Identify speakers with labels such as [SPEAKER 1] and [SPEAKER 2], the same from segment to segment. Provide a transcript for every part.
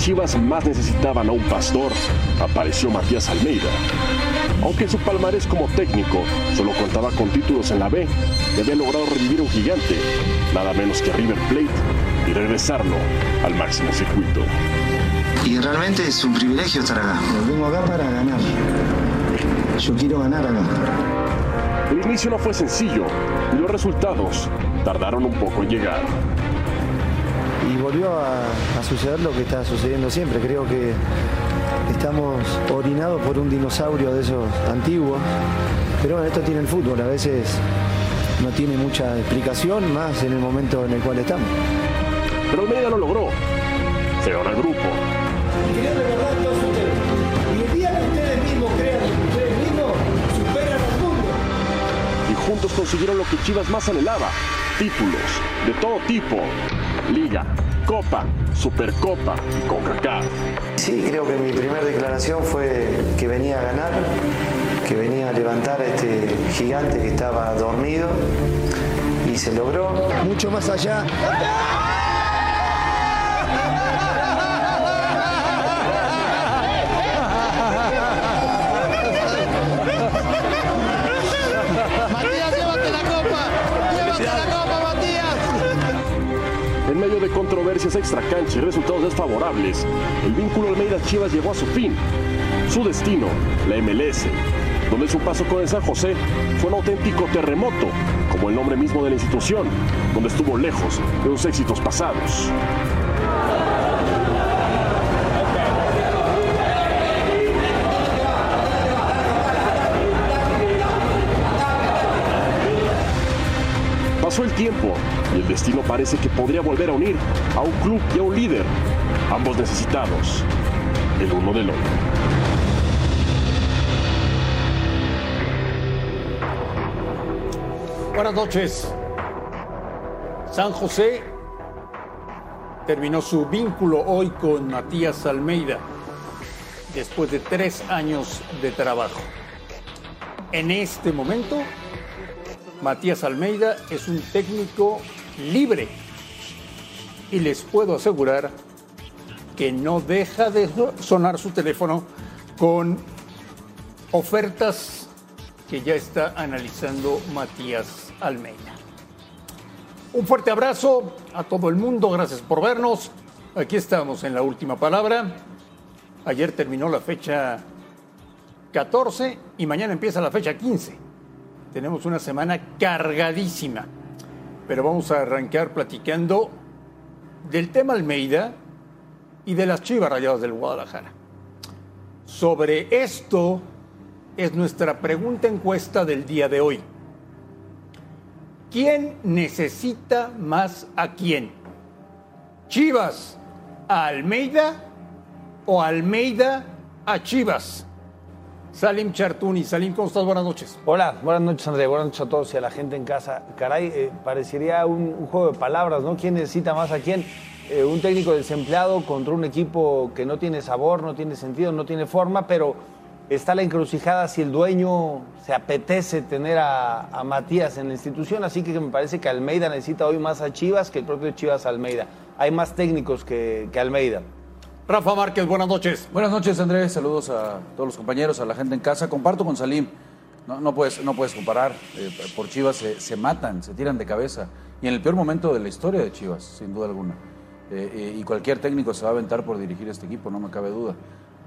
[SPEAKER 1] Chivas más necesitaban a un pastor, apareció Matías Almeida. Aunque su palmarés como técnico solo contaba con títulos en la B había logrado revivir un gigante, nada menos que River Plate, y regresarlo al máximo circuito.
[SPEAKER 2] Y realmente es un privilegio estar acá. Vengo acá para ganar. Yo quiero ganar acá.
[SPEAKER 1] El inicio no fue sencillo y los resultados tardaron un poco en llegar.
[SPEAKER 2] Volvió a, a suceder lo que está sucediendo siempre. Creo que estamos orinados por un dinosaurio de esos antiguos. Pero bueno, esto tiene el fútbol. A veces no tiene mucha explicación, más en el momento en el cual estamos.
[SPEAKER 1] Pero Almeida lo logró. Se ganó el grupo.
[SPEAKER 3] Y quería recordar a todos ustedes. Y el día que ustedes mismos crean en ustedes mismos, superan al mundo.
[SPEAKER 1] y juntos consiguieron lo que Chivas más anhelaba, títulos de todo tipo, Liga, Copa, Supercopa y CONCACAF.
[SPEAKER 2] Sí, creo que mi primera declaración fue que venía a ganar, que venía a levantar a este gigante que estaba dormido y se logró. Mucho más allá.
[SPEAKER 1] Medio de controversias extracancha y resultados desfavorables, el vínculo Almeida-Chivas llegó a su fin. Su destino, la MLS, donde su paso con el San José fue un auténtico terremoto, como el nombre mismo de la institución, donde estuvo lejos de los éxitos pasados. Pasó el tiempo el destino parece que podría volver a unir a un club y a un líder, ambos necesitados, el uno del otro.
[SPEAKER 4] Buenas noches. San José terminó su vínculo hoy con Matías Almeida después de tres años de trabajo. En este momento, Matías Almeida es un técnico libre y les puedo asegurar que no deja de sonar su teléfono con ofertas que ya está analizando Matías Almeida. Un fuerte abrazo a todo el mundo, gracias por vernos. Aquí estamos en la última palabra. Ayer terminó la fecha 14 y mañana empieza la fecha 15. Tenemos una semana cargadísima, pero vamos a arrancar platicando del tema Almeida y de las Chivas Rayadas del Guadalajara. Sobre esto es nuestra pregunta encuesta del día de hoy. ¿Quién necesita más a quién? ¿Chivas a Almeida o Almeida a Chivas? Salim Chartuni, Salim, ¿cómo estás? Buenas noches.
[SPEAKER 5] Hola, buenas noches André, buenas noches a todos y a la gente en casa. Caray, eh, parecería un, juego de palabras, ¿no? ¿Quién necesita más a quién? Eh, un técnico desempleado contra un equipo que no tiene sabor, no tiene sentido, no tiene forma, pero está la encrucijada si el dueño se apetece tener a, Matías en la institución, así que me parece que Almeida necesita hoy más a Chivas que el propio Chivas Almeida. Hay más técnicos que Almeida.
[SPEAKER 4] Rafa Márquez, buenas noches.
[SPEAKER 6] Buenas noches, Andrés. Saludos a todos los compañeros, a la gente en casa. Comparto con Salim. No, no puedes, no puedes comparar. Eh, por Chivas se, matan, se tiran de cabeza. Y en el peor momento de la historia de Chivas, sin duda alguna. Eh, eh, y cualquier técnico se va a aventar por dirigir este equipo, no me cabe duda.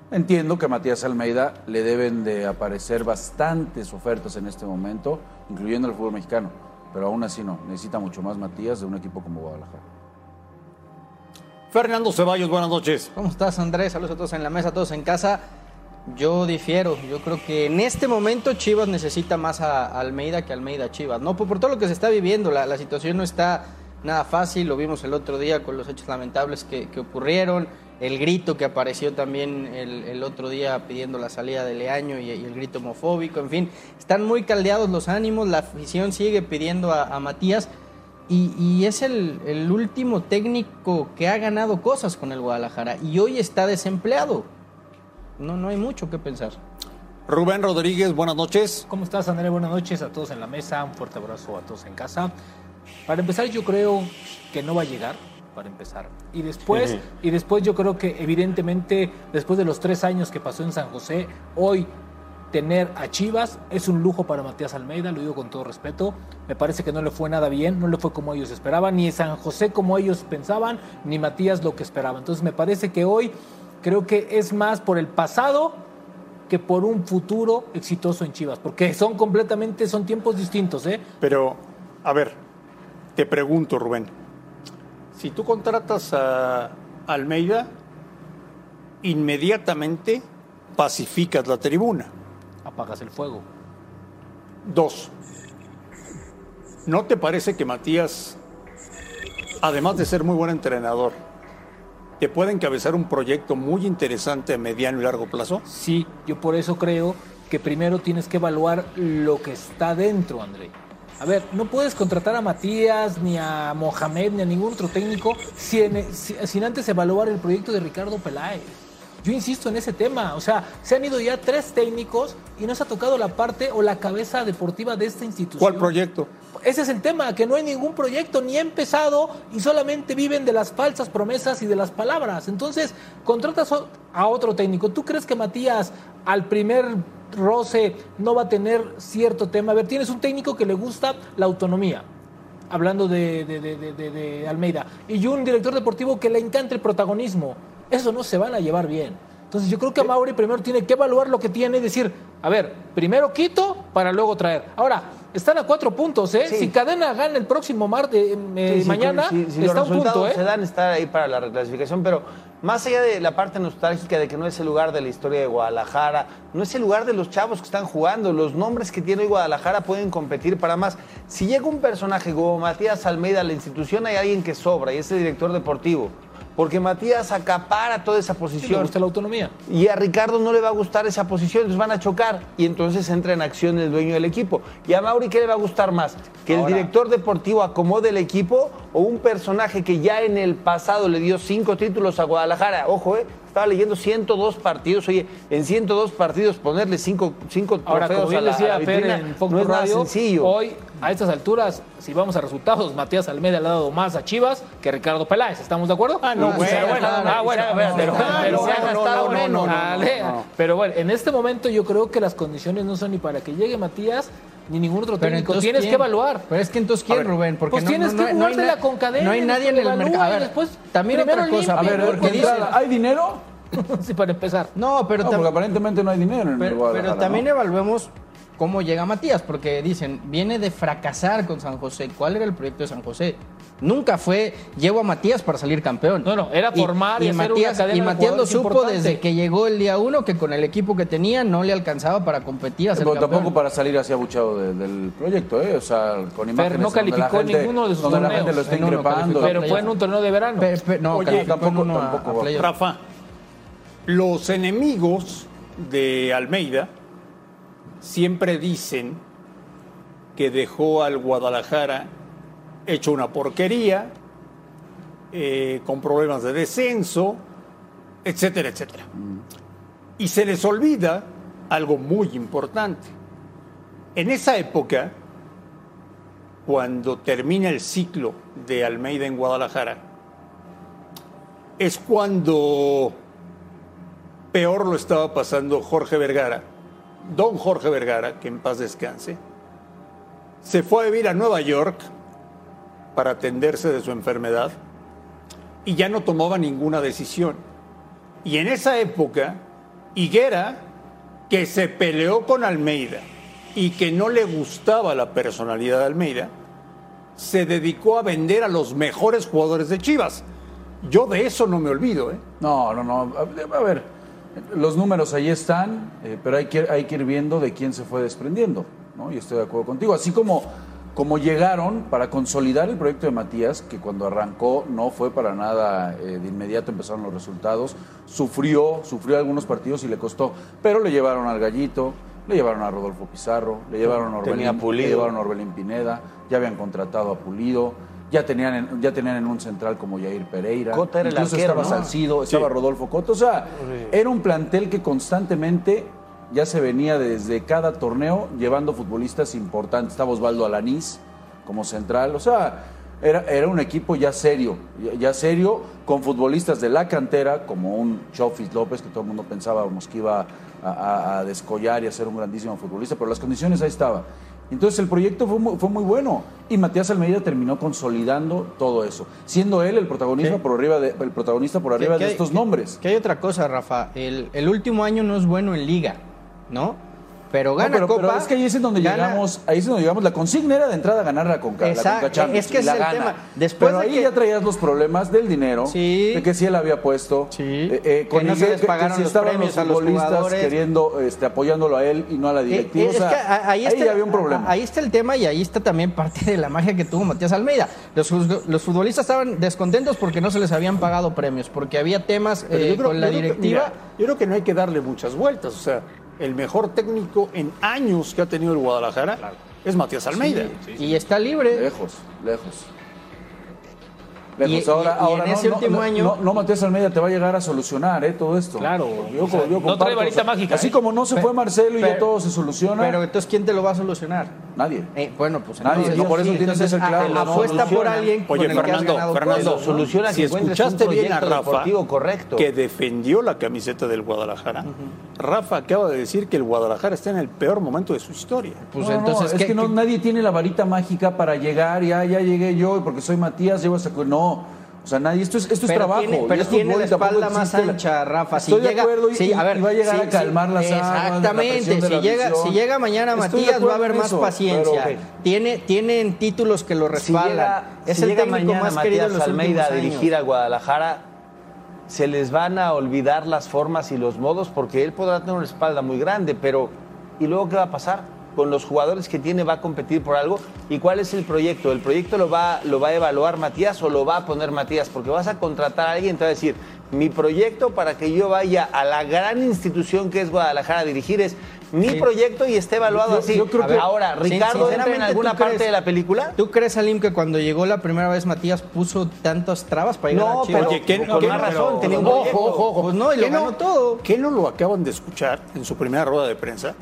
[SPEAKER 6] Entiendo que a Matías Almeida le deben de aparecer bastantes ofertas en este momento, incluyendo el fútbol mexicano. Pero aún así no. Necesita mucho más Matías de un equipo como Guadalajara.
[SPEAKER 4] Fernando Ceballos, buenas noches.
[SPEAKER 7] ¿Cómo estás, Andrés? Saludos a todos en la mesa, a todos en casa. Yo difiero. Yo creo que en este momento Chivas necesita más a Almeida que Almeida a Chivas. No por, por todo lo que se está viviendo. La, la situación no está nada fácil. Lo vimos el otro día con los hechos lamentables que, que ocurrieron. El grito que apareció también el, el, otro día pidiendo la salida de Leaño y, y, el grito homofóbico. En fin, están muy caldeados los ánimos. La afición sigue pidiendo a, a Matías. Y, y, es el, el, último técnico que ha ganado cosas con el Guadalajara y hoy está desempleado. No, no hay mucho que pensar.
[SPEAKER 4] Rubén Rodríguez, buenas noches.
[SPEAKER 8] ¿Cómo estás, André? Buenas noches a todos en la mesa. Un fuerte abrazo a todos en casa. Para empezar, yo creo que no va a llegar. para empezar. Y después, y después yo creo que evidentemente, después de los tres años que pasó en San José, hoy tener a Chivas es un lujo para Matías Almeida, lo digo con todo respeto. Me parece que no le fue nada bien, no le fue como ellos esperaban, ni San José como ellos pensaban, ni Matías lo que esperaba. Entonces me parece que hoy creo que es más por el pasado que por un futuro exitoso en Chivas, porque son completamente, son tiempos distintos, ¿eh?
[SPEAKER 4] Pero, a ver, te pregunto, Rubén, si tú contratas a Almeida, inmediatamente pacificas la tribuna.
[SPEAKER 8] Apagas el fuego.
[SPEAKER 4] Dos, ¿no te parece que Matías, además de ser muy buen entrenador, te puede encabezar un proyecto muy interesante a mediano y largo plazo?
[SPEAKER 8] Sí, yo por eso creo que primero tienes que evaluar lo que está dentro, André. A ver, no puedes contratar a Matías, ni a Mohamed, ni a ningún otro técnico sin, sin antes evaluar el proyecto de Ricardo Peláez. Yo insisto en ese tema, o sea, se han ido ya tres técnicos y no se ha tocado la parte o la cabeza deportiva de esta institución.
[SPEAKER 4] ¿Cuál proyecto?
[SPEAKER 8] Ese es el tema, que no hay ningún proyecto ni ha empezado y solamente viven de las falsas promesas y de las palabras. Entonces, contratas a otro técnico. ¿Tú crees que Matías al primer roce no va a tener cierto tema? A ver, tienes un técnico que le gusta la autonomía, hablando de, de, de, de Almeida, y un director deportivo que le encanta el protagonismo. Eso no se van a llevar bien. Entonces yo creo que Mauri primero tiene que evaluar lo que tiene y decir, a ver, primero quito para luego traer. Ahora, están a cuatro puntos, ¿eh?
[SPEAKER 5] Sí.
[SPEAKER 8] Si Cadena gana el próximo martes, eh,
[SPEAKER 5] Sí, sí,
[SPEAKER 8] mañana,
[SPEAKER 5] si- si los
[SPEAKER 8] está un punto, ¿eh?
[SPEAKER 5] se dan, está ahí para la reclasificación, pero más allá de la parte nostálgica de que no es el lugar de la historia de Guadalajara, no es el lugar de los chavos que están jugando, los nombres que tiene hoy Guadalajara pueden competir para más. Si llega un personaje como Matías Almeida a la institución, hay alguien que sobra y es el director deportivo. Porque Matías acapara toda esa
[SPEAKER 8] Sí, le
[SPEAKER 5] posición.
[SPEAKER 8] gusta la autonomía.
[SPEAKER 5] Y a Ricardo no le va a gustar esa posición, entonces van a chocar y entonces entra en acción el dueño del equipo. ¿Y a Mauri qué le va a gustar más? ¿Que el director deportivo acomode el equipo o un personaje que ya en el pasado le dio cinco títulos a Guadalajara? Ojo, eh, estaba leyendo 102 partidos. Oye, en 102 partidos ponerle cinco, cinco
[SPEAKER 8] Ahora,
[SPEAKER 5] trofeos
[SPEAKER 8] como bien
[SPEAKER 5] a la,
[SPEAKER 8] decía
[SPEAKER 5] a la
[SPEAKER 8] Fer
[SPEAKER 5] vitrina
[SPEAKER 8] en Fox
[SPEAKER 5] no es nada sencillo.
[SPEAKER 8] hoy, a estas alturas, si vamos a resultados, Matías Almeida le ha dado más a Chivas que Ricardo Peláez. ¿Estamos de acuerdo?
[SPEAKER 4] Ah, no, bueno,
[SPEAKER 8] pero bueno,
[SPEAKER 4] no,
[SPEAKER 8] ah,
[SPEAKER 4] no,
[SPEAKER 8] bueno,
[SPEAKER 4] no,
[SPEAKER 8] pero,
[SPEAKER 4] no,
[SPEAKER 8] pero, bueno, en este momento yo creo que las condiciones no son ni para que llegue Matías ni ningún otro
[SPEAKER 7] Pero
[SPEAKER 8] técnico.
[SPEAKER 7] entonces,
[SPEAKER 8] Tienes
[SPEAKER 7] ¿quién?
[SPEAKER 8] que evaluar.
[SPEAKER 7] Pero es que entonces, ¿quién,
[SPEAKER 4] ver,
[SPEAKER 7] Rubén? Porque
[SPEAKER 8] pues
[SPEAKER 7] no,
[SPEAKER 8] tienes
[SPEAKER 7] no,
[SPEAKER 8] que
[SPEAKER 7] no, no hay
[SPEAKER 8] jugártela
[SPEAKER 7] na-
[SPEAKER 8] con cadena,
[SPEAKER 7] No hay nadie en el mercado. A ver,
[SPEAKER 8] después
[SPEAKER 7] también otra cosa.
[SPEAKER 8] limpia,
[SPEAKER 6] A ver,
[SPEAKER 7] porque
[SPEAKER 6] ¿hay dinero?
[SPEAKER 8] sí, para empezar.
[SPEAKER 7] No, pero,
[SPEAKER 6] No, porque aparentemente no hay dinero en el
[SPEAKER 7] pero, también evaluemos cómo llega Matías, porque dicen, viene de fracasar con San José. ¿Cuál era el proyecto de San José? Nunca fue, llevo a Matías para salir campeón.
[SPEAKER 8] No, no, era formar y hacer una
[SPEAKER 7] Matías,
[SPEAKER 8] cadena
[SPEAKER 7] Y Matías lo supo
[SPEAKER 8] importante.
[SPEAKER 7] desde que llegó el día uno, que con el equipo que tenía no le alcanzaba para competir a ser
[SPEAKER 6] Pero
[SPEAKER 7] campeón.
[SPEAKER 6] tampoco para salir así abuchado de- del proyecto, ¿eh? O sea, con imágenes
[SPEAKER 8] no
[SPEAKER 6] donde la
[SPEAKER 8] calificó
[SPEAKER 6] gente-
[SPEAKER 8] ninguno de sus
[SPEAKER 6] donde la
[SPEAKER 8] torneos.
[SPEAKER 6] gente lo está
[SPEAKER 7] En uno
[SPEAKER 6] increpando.
[SPEAKER 7] calificó.
[SPEAKER 8] Pero fue en un torneo de verano.
[SPEAKER 7] Pe- pe- no,
[SPEAKER 4] Oye,
[SPEAKER 6] tampoco-
[SPEAKER 7] a-
[SPEAKER 6] tampoco
[SPEAKER 7] a.
[SPEAKER 4] Rafa, los enemigos de Almeida siempre dicen que dejó al Guadalajara hecho una porquería, eh, con problemas de descenso, etcétera, etcétera. Y se les olvida algo muy importante. En esa época, cuando termina el ciclo de Almeida en Guadalajara, es cuando peor lo estaba pasando Jorge Vergara, don Jorge Vergara, que en paz descanse, se fue a vivir a Nueva York para atenderse de su enfermedad y ya no tomaba ninguna decisión. Y en esa época, Higuera, que se peleó con Almeida y que no le gustaba la personalidad de Almeida, se dedicó a vender a los mejores jugadores de Chivas. Yo de eso no me olvido, ¿eh?
[SPEAKER 6] No, no, no. A, ver, los números ahí están, eh, pero hay que, hay que ir viendo de quién se fue desprendiendo, ¿no? Y estoy de acuerdo contigo. Así como, como llegaron para consolidar el proyecto de Matías, que cuando arrancó no fue para nada eh, de inmediato empezaron los resultados, sufrió, sufrió algunos partidos y le costó, pero le llevaron al Gallito, le llevaron a Rodolfo Pizarro, le llevaron a
[SPEAKER 5] Tenía
[SPEAKER 6] Orbelín,
[SPEAKER 5] Pulido.
[SPEAKER 6] le llevaron a Orbelín Pineda, ya habían contratado a Pulido. Ya tenían, en, ya tenían en un central como Yair Pereira.
[SPEAKER 5] Cota era el
[SPEAKER 6] Incluso
[SPEAKER 5] arquero,
[SPEAKER 6] estaba
[SPEAKER 5] ¿no?
[SPEAKER 6] Salcido, estaba Rodolfo Coto. O sea, era un plantel que constantemente ya se venía desde cada torneo llevando futbolistas importantes. Estaba Osvaldo Alanís como central. O sea, Era, era un equipo ya serio, ya, ya serio, con futbolistas de la cantera, como un Chofis López, que todo el mundo pensábamos que iba a, a- a descollar y a ser un grandísimo futbolista, pero las condiciones ahí estaban. Entonces el proyecto fue muy, fue muy bueno y Matías Almeida terminó consolidando todo eso, siendo él el protagonista por arriba de, el protagonista por arriba de estos nombres.
[SPEAKER 7] Que hay otra cosa, Rafa. El, el último año no es bueno en liga, ¿no? Pero
[SPEAKER 6] No,
[SPEAKER 7] gana
[SPEAKER 6] pero,
[SPEAKER 7] Copa.
[SPEAKER 6] pero es que ahí es en donde
[SPEAKER 7] gana-
[SPEAKER 6] llegamos, ahí es en donde llegamos. La consigna era de entrada ganar la Conca, la
[SPEAKER 7] Exacto,
[SPEAKER 6] Conca Champions,
[SPEAKER 7] es que
[SPEAKER 6] la
[SPEAKER 7] es el
[SPEAKER 6] gana.
[SPEAKER 7] tema. Después
[SPEAKER 6] pero
[SPEAKER 7] de
[SPEAKER 6] ahí
[SPEAKER 7] que-
[SPEAKER 6] ya traías los problemas del dinero,
[SPEAKER 7] Sí.
[SPEAKER 6] de que sí él había puesto,
[SPEAKER 7] Sí.
[SPEAKER 6] eh, eh,
[SPEAKER 7] Que no se
[SPEAKER 6] que- que
[SPEAKER 7] los
[SPEAKER 6] estaban
[SPEAKER 7] premios
[SPEAKER 6] los futbolistas queriendo, este, apoyándolo a él y no a la
[SPEAKER 7] Eh,
[SPEAKER 6] directiva.
[SPEAKER 7] eh,
[SPEAKER 6] o sea,
[SPEAKER 7] es que a- ahí, está,
[SPEAKER 6] había un problema.
[SPEAKER 7] Ahí está el tema y ahí está también parte de la magia que tuvo Matías Almeida. Los, los futbolistas estaban descontentos porque no se les habían pagado premios, porque había temas
[SPEAKER 4] creo-
[SPEAKER 7] con la directiva.
[SPEAKER 4] mira, yo creo que no hay que darle muchas vueltas. O sea, el mejor técnico en años que ha tenido el Guadalajara es Matías Almeida.
[SPEAKER 7] y está libre.
[SPEAKER 6] Lejos, lejos.
[SPEAKER 7] Y-
[SPEAKER 6] ahora,
[SPEAKER 7] y- y
[SPEAKER 6] ahora
[SPEAKER 7] en
[SPEAKER 6] no,
[SPEAKER 7] ese
[SPEAKER 6] no,
[SPEAKER 7] último
[SPEAKER 6] no,
[SPEAKER 7] año-
[SPEAKER 6] No, no, Matías Almeida te va a llegar a solucionar ¿eh? todo esto.
[SPEAKER 8] Claro,
[SPEAKER 6] Yo,
[SPEAKER 8] o sea,
[SPEAKER 6] yo
[SPEAKER 8] no trae varita
[SPEAKER 6] o sea,
[SPEAKER 8] mágica,
[SPEAKER 6] Así
[SPEAKER 8] ¿eh?
[SPEAKER 6] como no se fue Marcelo y ya todo se soluciona.
[SPEAKER 7] Pero entonces, ¿quién te lo va a solucionar?
[SPEAKER 6] nadie.
[SPEAKER 7] Eh, bueno, pues
[SPEAKER 6] Nadie,
[SPEAKER 7] entonces,
[SPEAKER 6] no, por eso tienes que ser
[SPEAKER 7] a-
[SPEAKER 6] claro.
[SPEAKER 7] apuesta por alguien
[SPEAKER 4] Oye,
[SPEAKER 7] con el que has
[SPEAKER 4] Fernando, Fernando,
[SPEAKER 5] soluciona
[SPEAKER 4] si escuchaste bien a Rafa,
[SPEAKER 5] correcto.
[SPEAKER 4] que defendió la camiseta del Guadalajara, Rafa acaba de decir que el Guadalajara está en el peor momento de su historia.
[SPEAKER 7] Pues
[SPEAKER 6] No, no,
[SPEAKER 7] entonces,
[SPEAKER 6] es
[SPEAKER 7] ¿qué-
[SPEAKER 6] que no, nadie tiene la varita mágica para llegar, ya, ya llegué yo, y porque soy Matías, llevo esa co- No, o sea, nadie, esto es, esto es trabajo.
[SPEAKER 7] tiene, pero
[SPEAKER 6] es
[SPEAKER 7] tiene
[SPEAKER 6] fútbol,
[SPEAKER 7] la espalda más ancha, Rafa. Si
[SPEAKER 6] Estoy de
[SPEAKER 7] llega,
[SPEAKER 6] acuerdo y,
[SPEAKER 7] sí,
[SPEAKER 6] y-
[SPEAKER 7] a ver,
[SPEAKER 6] y va a llegar
[SPEAKER 7] sí,
[SPEAKER 6] a calmar
[SPEAKER 7] sí,
[SPEAKER 6] las la
[SPEAKER 7] Exactamente. Si
[SPEAKER 6] la
[SPEAKER 7] llega, si llega mañana Matías, va a haber más
[SPEAKER 6] eso,
[SPEAKER 7] paciencia.
[SPEAKER 6] pero-
[SPEAKER 7] Tiene, tienen títulos que lo
[SPEAKER 5] si
[SPEAKER 7] respaldan.
[SPEAKER 5] llega,
[SPEAKER 7] es
[SPEAKER 5] si
[SPEAKER 7] el
[SPEAKER 5] llega
[SPEAKER 7] técnico
[SPEAKER 5] mañana
[SPEAKER 7] más querido
[SPEAKER 5] Matías
[SPEAKER 7] en los
[SPEAKER 5] Almeida a dirigir al Guadalajara, se les van a olvidar las formas y los modos porque él podrá tener una espalda muy grande, pero ¿y luego qué va a pasar? Con los jugadores que tiene va a competir por algo. ¿Y cuál es el proyecto? ¿El proyecto lo va, lo va a evaluar Matías o lo va a poner Matías? Porque vas a contratar a alguien y te va a decir, mi proyecto para que yo vaya a la gran institución que es Guadalajara a dirigir es mi
[SPEAKER 7] Sí.
[SPEAKER 5] proyecto y esté evaluado
[SPEAKER 6] Yo-
[SPEAKER 5] así.
[SPEAKER 6] yo creo
[SPEAKER 7] que-
[SPEAKER 5] Ahora, Ricardo entra en alguna
[SPEAKER 7] ¿tú
[SPEAKER 5] parte
[SPEAKER 7] crees-
[SPEAKER 5] de la película.
[SPEAKER 7] ¿Tú crees, Salim, que cuando llegó la primera vez Matías puso tantas trabas para llegar
[SPEAKER 5] No,
[SPEAKER 7] a Chivas?
[SPEAKER 5] pero
[SPEAKER 4] Oye, ¿qué-
[SPEAKER 5] con
[SPEAKER 4] qué-
[SPEAKER 5] más
[SPEAKER 4] pero-
[SPEAKER 5] razón, tenía un
[SPEAKER 4] ojo, ojo, ojo.
[SPEAKER 7] Pues no, y lo
[SPEAKER 4] ¿Qué
[SPEAKER 7] ganó todo.
[SPEAKER 4] ¿Qué no lo acaban de escuchar en su primera rueda de prensa?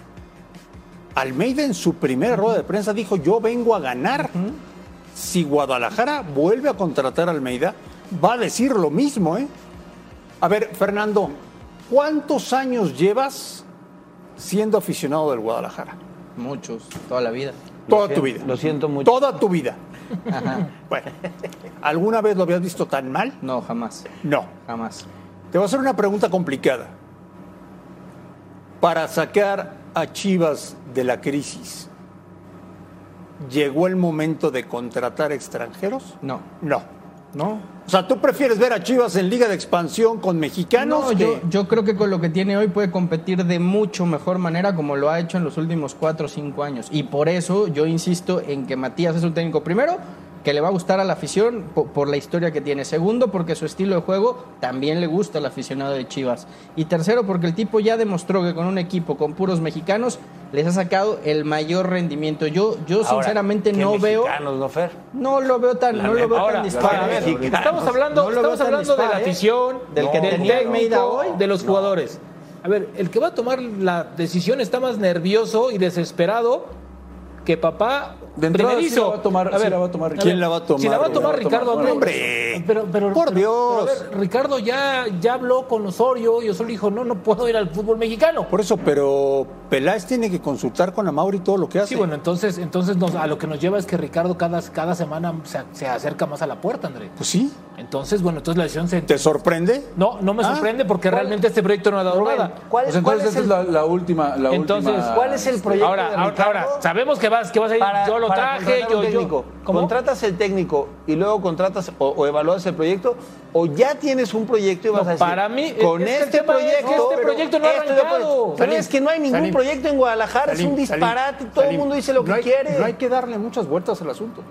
[SPEAKER 4] Almeida en su primera rueda de prensa dijo, yo vengo a ganar. Si Guadalajara vuelve a contratar a Almeida, va a decir lo mismo, ¿eh? A ver, Fernando, ¿cuántos años llevas siendo aficionado del Guadalajara?
[SPEAKER 7] Muchos, toda la vida.
[SPEAKER 4] Toda
[SPEAKER 5] Lo
[SPEAKER 4] tu vida.
[SPEAKER 5] lo siento mucho.
[SPEAKER 4] Toda tu vida. Bueno, ¿alguna vez lo habías visto tan mal?
[SPEAKER 7] No, jamás.
[SPEAKER 4] No.
[SPEAKER 7] Jamás.
[SPEAKER 4] Te voy a hacer una pregunta complicada. Para sacar a Chivas de la crisis, ¿llegó el momento de contratar extranjeros?
[SPEAKER 7] No.
[SPEAKER 4] No.
[SPEAKER 7] No.
[SPEAKER 4] O sea, ¿tú prefieres ver a Chivas en Liga de Expansión con mexicanos?
[SPEAKER 7] No,
[SPEAKER 4] que-
[SPEAKER 7] yo, yo creo que con lo que tiene hoy puede competir de mucho mejor manera como lo ha hecho en los últimos cuatro o cinco años. Y por eso yo insisto en que Matías es un técnico, primero, que le va a gustar a la afición po- por, la historia que tiene. Segundo, porque su estilo de juego también le gusta al aficionado de Chivas. Y tercero, porque el tipo ya demostró que con un equipo con puros mexicanos les ha sacado el mayor rendimiento. Yo, yo
[SPEAKER 5] Ahora,
[SPEAKER 7] sinceramente
[SPEAKER 5] ¿qué
[SPEAKER 7] no veo,
[SPEAKER 5] mexicanos, ¿no, Fer?
[SPEAKER 7] no lo veo tan, no lo veo
[SPEAKER 8] Ahora,
[SPEAKER 7] tan dispar.
[SPEAKER 8] a ver,
[SPEAKER 5] mexicanos.
[SPEAKER 8] estamos hablando,
[SPEAKER 7] No
[SPEAKER 8] estamos hablando de la
[SPEAKER 7] ¿eh?
[SPEAKER 8] afición,
[SPEAKER 7] Del que
[SPEAKER 8] del
[SPEAKER 7] tenía
[SPEAKER 8] técnico,
[SPEAKER 7] hoy.
[SPEAKER 8] de los jugadores. A ver, el que va a tomar la decisión está más nervioso y desesperado que papá
[SPEAKER 6] De entrada,
[SPEAKER 8] primerizo.
[SPEAKER 6] sí la va a tomar- sí la va a tomar
[SPEAKER 4] ¿Quién la va a tomar?
[SPEAKER 8] Si la va a
[SPEAKER 4] ¿Quién la
[SPEAKER 8] tomar Ricardo.
[SPEAKER 4] ¡Hombre!
[SPEAKER 8] Pero, pero,
[SPEAKER 4] ¡Por
[SPEAKER 8] pero-
[SPEAKER 4] Dios!
[SPEAKER 8] pero a ver, Ricardo ya, ya habló con Osorio y Osorio dijo, no, no puedo ir al fútbol mexicano.
[SPEAKER 4] Por eso, pero Peláez tiene que consultar con Amauri todo lo que hace.
[SPEAKER 8] Sí, bueno, entonces, entonces nos- a lo que nos lleva es que Ricardo cada, cada semana se, se acerca más a la puerta, André.
[SPEAKER 4] Pues sí.
[SPEAKER 8] Entonces, bueno, entonces la decisión se...
[SPEAKER 4] ¿Te sorprende?
[SPEAKER 8] No, no me
[SPEAKER 4] Ah,
[SPEAKER 8] sorprende porque realmente este proyecto no ha dado
[SPEAKER 5] Rubén,
[SPEAKER 8] nada.
[SPEAKER 5] ¿cuál,
[SPEAKER 6] Pues
[SPEAKER 5] es, cuál
[SPEAKER 6] entonces
[SPEAKER 5] es
[SPEAKER 6] esta
[SPEAKER 5] el,
[SPEAKER 6] es la, la última. La
[SPEAKER 8] Entonces,
[SPEAKER 6] última,
[SPEAKER 5] cuál es el proyecto
[SPEAKER 8] Ahora,
[SPEAKER 5] de
[SPEAKER 8] ahora,
[SPEAKER 5] Ricardo
[SPEAKER 8] ahora, sabemos que vas, que vas a ir,
[SPEAKER 5] para-
[SPEAKER 8] yo lo traje, yo, yo.
[SPEAKER 5] ¿Contratas el técnico y luego contratas o, o evalúas el proyecto? ¿O ya tienes un proyecto y vas
[SPEAKER 8] No,
[SPEAKER 5] a decir,
[SPEAKER 8] para mí,
[SPEAKER 5] con
[SPEAKER 8] es
[SPEAKER 5] este
[SPEAKER 8] tema es que
[SPEAKER 5] proyecto...
[SPEAKER 8] este proyecto no ha arrancado.
[SPEAKER 5] Pero
[SPEAKER 4] Salim,
[SPEAKER 5] es que no hay ningún
[SPEAKER 4] Salim.
[SPEAKER 5] proyecto en Guadalajara, es un disparate,
[SPEAKER 4] Salim,
[SPEAKER 5] todo el mundo dice lo que
[SPEAKER 4] hay-
[SPEAKER 5] quiere.
[SPEAKER 4] No hay que darle muchas vueltas al asunto.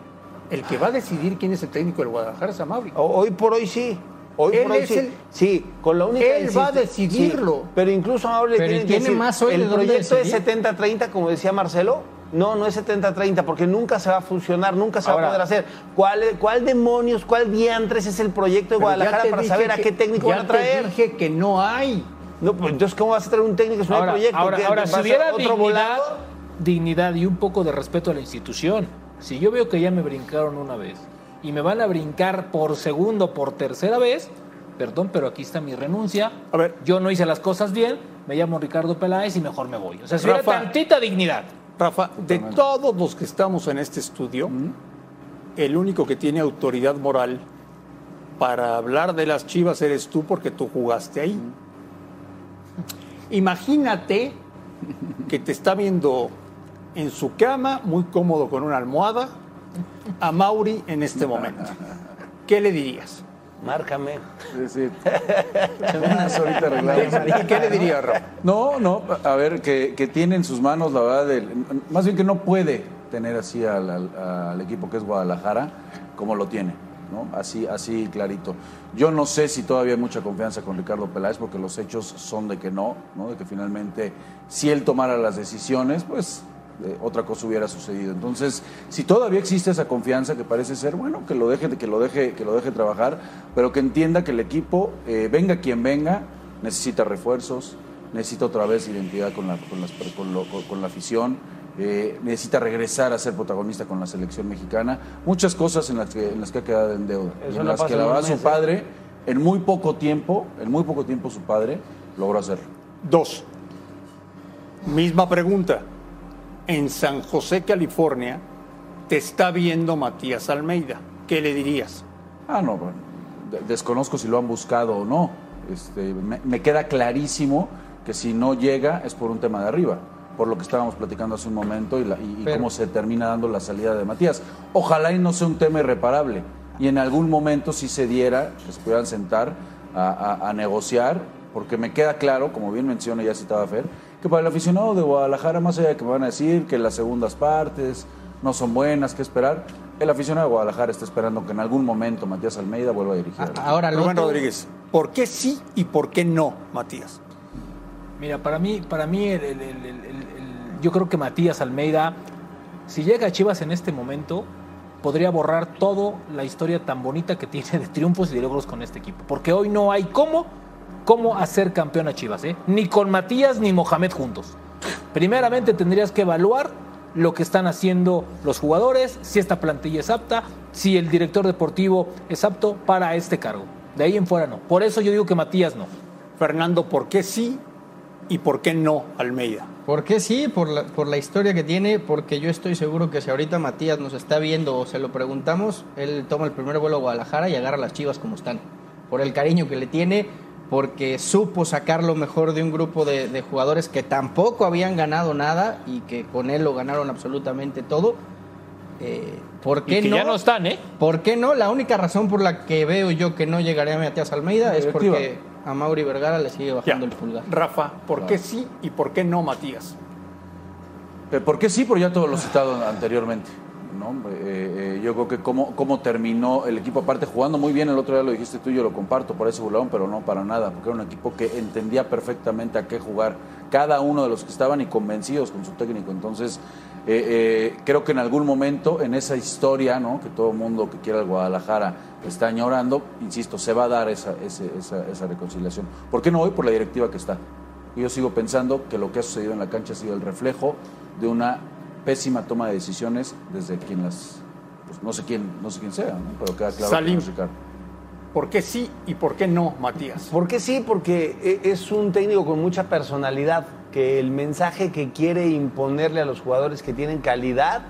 [SPEAKER 4] El que va a decidir quién es el técnico del Guadalajara es.
[SPEAKER 5] O- Hoy por hoy sí. Hoy
[SPEAKER 4] Él
[SPEAKER 5] por hoy
[SPEAKER 4] es
[SPEAKER 5] sí.
[SPEAKER 4] el-
[SPEAKER 5] sí, con la única
[SPEAKER 4] Él va a decidirlo.
[SPEAKER 5] sí, pero incluso ahora le tienen que
[SPEAKER 7] tiene
[SPEAKER 5] decir,
[SPEAKER 7] más hoy
[SPEAKER 5] el proyecto es
[SPEAKER 7] decidir.
[SPEAKER 5] 70-30, como decía Marcelo. No, no es 70-30, porque nunca se va a funcionar, nunca se va a poder hacer. ¿Cuál, ¿Cuál demonios, cuál diantres es el proyecto de Guadalajara para saber a
[SPEAKER 4] que-
[SPEAKER 5] qué técnico van a traer?
[SPEAKER 4] te dije que no hay.
[SPEAKER 5] No, pues entonces, ¿cómo vas a traer un técnico si no
[SPEAKER 8] Ahora,
[SPEAKER 5] hay proyecto?
[SPEAKER 8] ahora,
[SPEAKER 5] ¿Qué-
[SPEAKER 8] ahora, si hubiera
[SPEAKER 5] ¿Otro
[SPEAKER 8] dignidad,
[SPEAKER 5] volado?
[SPEAKER 8] dignidad y un poco de respeto a la institución, si yo veo que ya me brincaron una vez y me van a brincar por segundo, por tercera vez, perdón, pero aquí está mi renuncia.
[SPEAKER 4] A ver.
[SPEAKER 8] Yo no hice las cosas bien, me llamo Ricardo Peláez y mejor me voy. O sea, si hubiera tantita dignidad.
[SPEAKER 4] Rafa, de todos los que estamos en este estudio, el único que tiene autoridad moral para hablar de las Chivas eres tú porque tú jugaste ahí. Imagínate que te está viendo en su cama, muy cómodo con una almohada, a Mauri en este momento. ¿Qué le dirías?
[SPEAKER 5] Márcame.
[SPEAKER 6] Es decir, unas ahorita arreglamos.
[SPEAKER 4] ¿Y qué le dirías, Rafa?
[SPEAKER 6] No, no, a ver, que, que tiene en sus manos, la verdad, el- más bien que no puede tener así al, al- al equipo que es Guadalajara como lo tiene, ¿no? Así, así clarito. Yo no sé si todavía hay mucha confianza con Ricardo Peláez, porque los hechos son de que no, ¿no? De que finalmente, si él tomara las decisiones, pues eh, otra cosa hubiera sucedido. Entonces, si todavía existe esa confianza que parece ser, bueno, que lo deje, que lo deje, que lo deje trabajar, pero que entienda que el equipo, eh, venga quien venga, necesita refuerzos, necesita otra vez identidad con la, con las- con lo- con- con la afición, eh, necesita regresar a ser protagonista con la selección mexicana. Muchas cosas en las que, en las que ha quedado en deuda.
[SPEAKER 5] Eso
[SPEAKER 6] en
[SPEAKER 5] no
[SPEAKER 6] las que la verdad su padre, en muy poco tiempo, en muy poco tiempo su padre logró hacerlo.
[SPEAKER 4] Dos. Misma pregunta. En San José, California, te está viendo Matías Almeida. ¿Qué le dirías?
[SPEAKER 6] Ah, no, desconozco si lo han buscado o no. Este, me, me queda clarísimo que si no llega es por un tema de arriba, por lo que estábamos platicando hace un momento y, la- y- y
[SPEAKER 7] Pero-
[SPEAKER 6] cómo se termina dando la salida de Matías. Ojalá y no sea un tema irreparable y en algún momento sí se diera, que se pudieran sentar a, a- a negociar, porque me queda claro, como bien menciona y ya citaba Fer, que para el aficionado de Guadalajara, más allá de que me van a decir que las segundas partes no son buenas, que esperar, el aficionado de Guadalajara está esperando que en algún momento Matías Almeida vuelva a dirigir.
[SPEAKER 7] Ahora,
[SPEAKER 4] Rubén Rodríguez, ¿por qué sí y por qué no, Matías?
[SPEAKER 8] Mira, para mí, para mí el- el- el- el- el- el- yo creo que Matías Almeida, si llega a Chivas en este momento, podría borrar toda la historia tan bonita que tiene de triunfos y de logros con este equipo. Porque hoy no hay cómo, cómo hacer campeón a Chivas, ¿eh? Ni con Matías ni Mohamed juntos. Primeramente tendrías que evaluar lo que están haciendo los jugadores, si esta plantilla es apta, si el director deportivo es apto para este cargo. De ahí en fuera no. Por eso yo digo que Matías no.
[SPEAKER 4] Fernando, ¿por qué sí y por qué no Almeida?
[SPEAKER 7] ¿Por qué sí? Por la, por la historia que tiene, porque yo estoy seguro que si ahorita Matías nos está viendo o se lo preguntamos, él toma el primer vuelo a Guadalajara y agarra las chivas como están. Por el cariño que le tiene, porque supo sacar lo mejor de un grupo de, de jugadores que tampoco habían ganado nada y que con él lo ganaron absolutamente todo. Eh, ¿Por qué
[SPEAKER 8] Y que
[SPEAKER 7] no?
[SPEAKER 8] ya no están, ¿eh?
[SPEAKER 7] ¿Por qué no? La única razón por la que veo yo que no llegaría a Matías Almeida es porque a Mauri Vergara le sigue
[SPEAKER 4] Ya.
[SPEAKER 7] bajando el pulgar.
[SPEAKER 4] Rafa, ¿por qué sí y por qué no Matías?
[SPEAKER 6] Eh, ¿Por qué sí? Por ya todo lo citado anteriormente. Eh, eh, yo creo que cómo, cómo terminó el equipo, aparte jugando muy bien, el otro día lo dijiste tú, yo lo comparto por ese burlón, pero no para nada, porque era un equipo que entendía perfectamente a qué jugar cada uno de los que estaban y convencidos con su técnico. Entonces, eh, creo que en algún momento en esa historia, ¿no? que todo mundo que quiera el Guadalajara está añorando, insisto, se va a dar esa, esa, reconciliación. ¿Por qué no hoy? Por la directiva que está. Yo sigo pensando que lo que ha sucedido en la cancha ha sido el reflejo de una pésima toma de decisiones desde quien las pues no sé quién no sé quién sea ¿no? pero queda claro que
[SPEAKER 4] Salim.
[SPEAKER 6] no es Ricardo.
[SPEAKER 4] ¿Por qué sí y por qué no Matías?
[SPEAKER 5] ¿Por qué sí? Porque e- es un técnico con mucha personalidad, que el mensaje que quiere imponerle a los jugadores que tienen calidad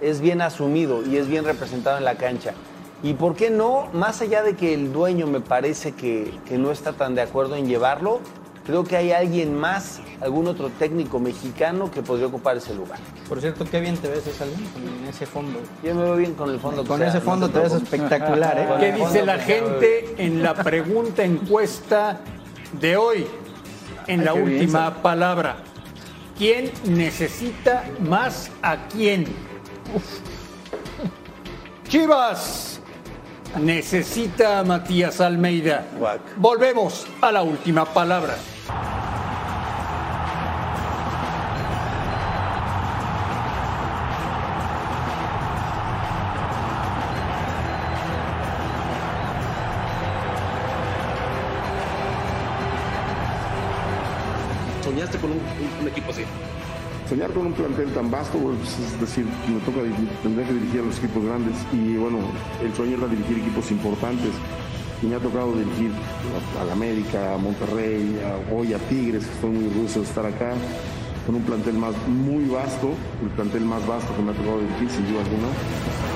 [SPEAKER 5] es bien asumido y es bien representado en la cancha. ¿Y por qué no? Más allá de que el dueño me parece que, que no está tan de acuerdo en llevarlo, creo que hay alguien más, algún otro técnico mexicano que podría ocupar ese lugar.
[SPEAKER 7] Por cierto, qué bien te ves, Salim, en ese fondo.
[SPEAKER 5] Yo me veo bien con el fondo. que
[SPEAKER 7] Con
[SPEAKER 5] sea,
[SPEAKER 7] ese
[SPEAKER 5] no
[SPEAKER 7] fondo te ves espectacular, ¿eh?
[SPEAKER 4] ¿Qué
[SPEAKER 5] Con
[SPEAKER 4] dice la gente en la pregunta encuesta de hoy? En la
[SPEAKER 6] bien,
[SPEAKER 4] última palabra. ¿Quién necesita más a quién? Chivas necesita a Matías Almeida.
[SPEAKER 5] Guac.
[SPEAKER 4] Volvemos a la última palabra.
[SPEAKER 9] ¿Soñaste con un, equipo así? soñar con un plantel tan vasto, pues, es decir, me toca tendré que dirigir a los equipos grandes y bueno, el sueño era dirigir equipos importantes y me ha tocado dirigir a, la América, a Monterrey, hoy a Tigres, que estoy muy orgulloso de estar acá, con un plantel más muy vasto, el plantel más vasto que me ha tocado dirigir sin duda alguna.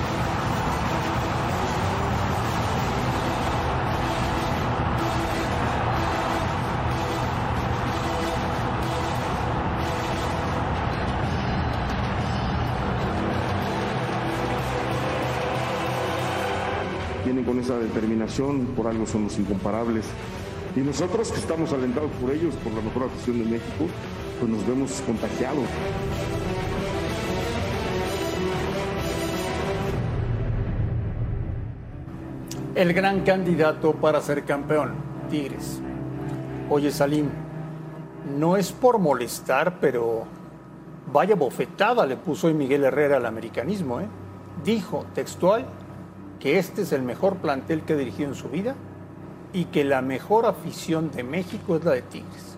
[SPEAKER 9] Con esa determinación, por algo son los incomparables. Y nosotros que estamos alentados por ellos, por la mejor afición de México, pues nos vemos contagiados.
[SPEAKER 4] El gran candidato para ser campeón, Tigres. Oye, Salim, no es por molestar, pero vaya bofetada le puso hoy Miguel Herrera al americanismo, ¿eh? Dijo textual que este es el mejor plantel que ha dirigido en su vida y que la mejor afición de México es la de Tigres.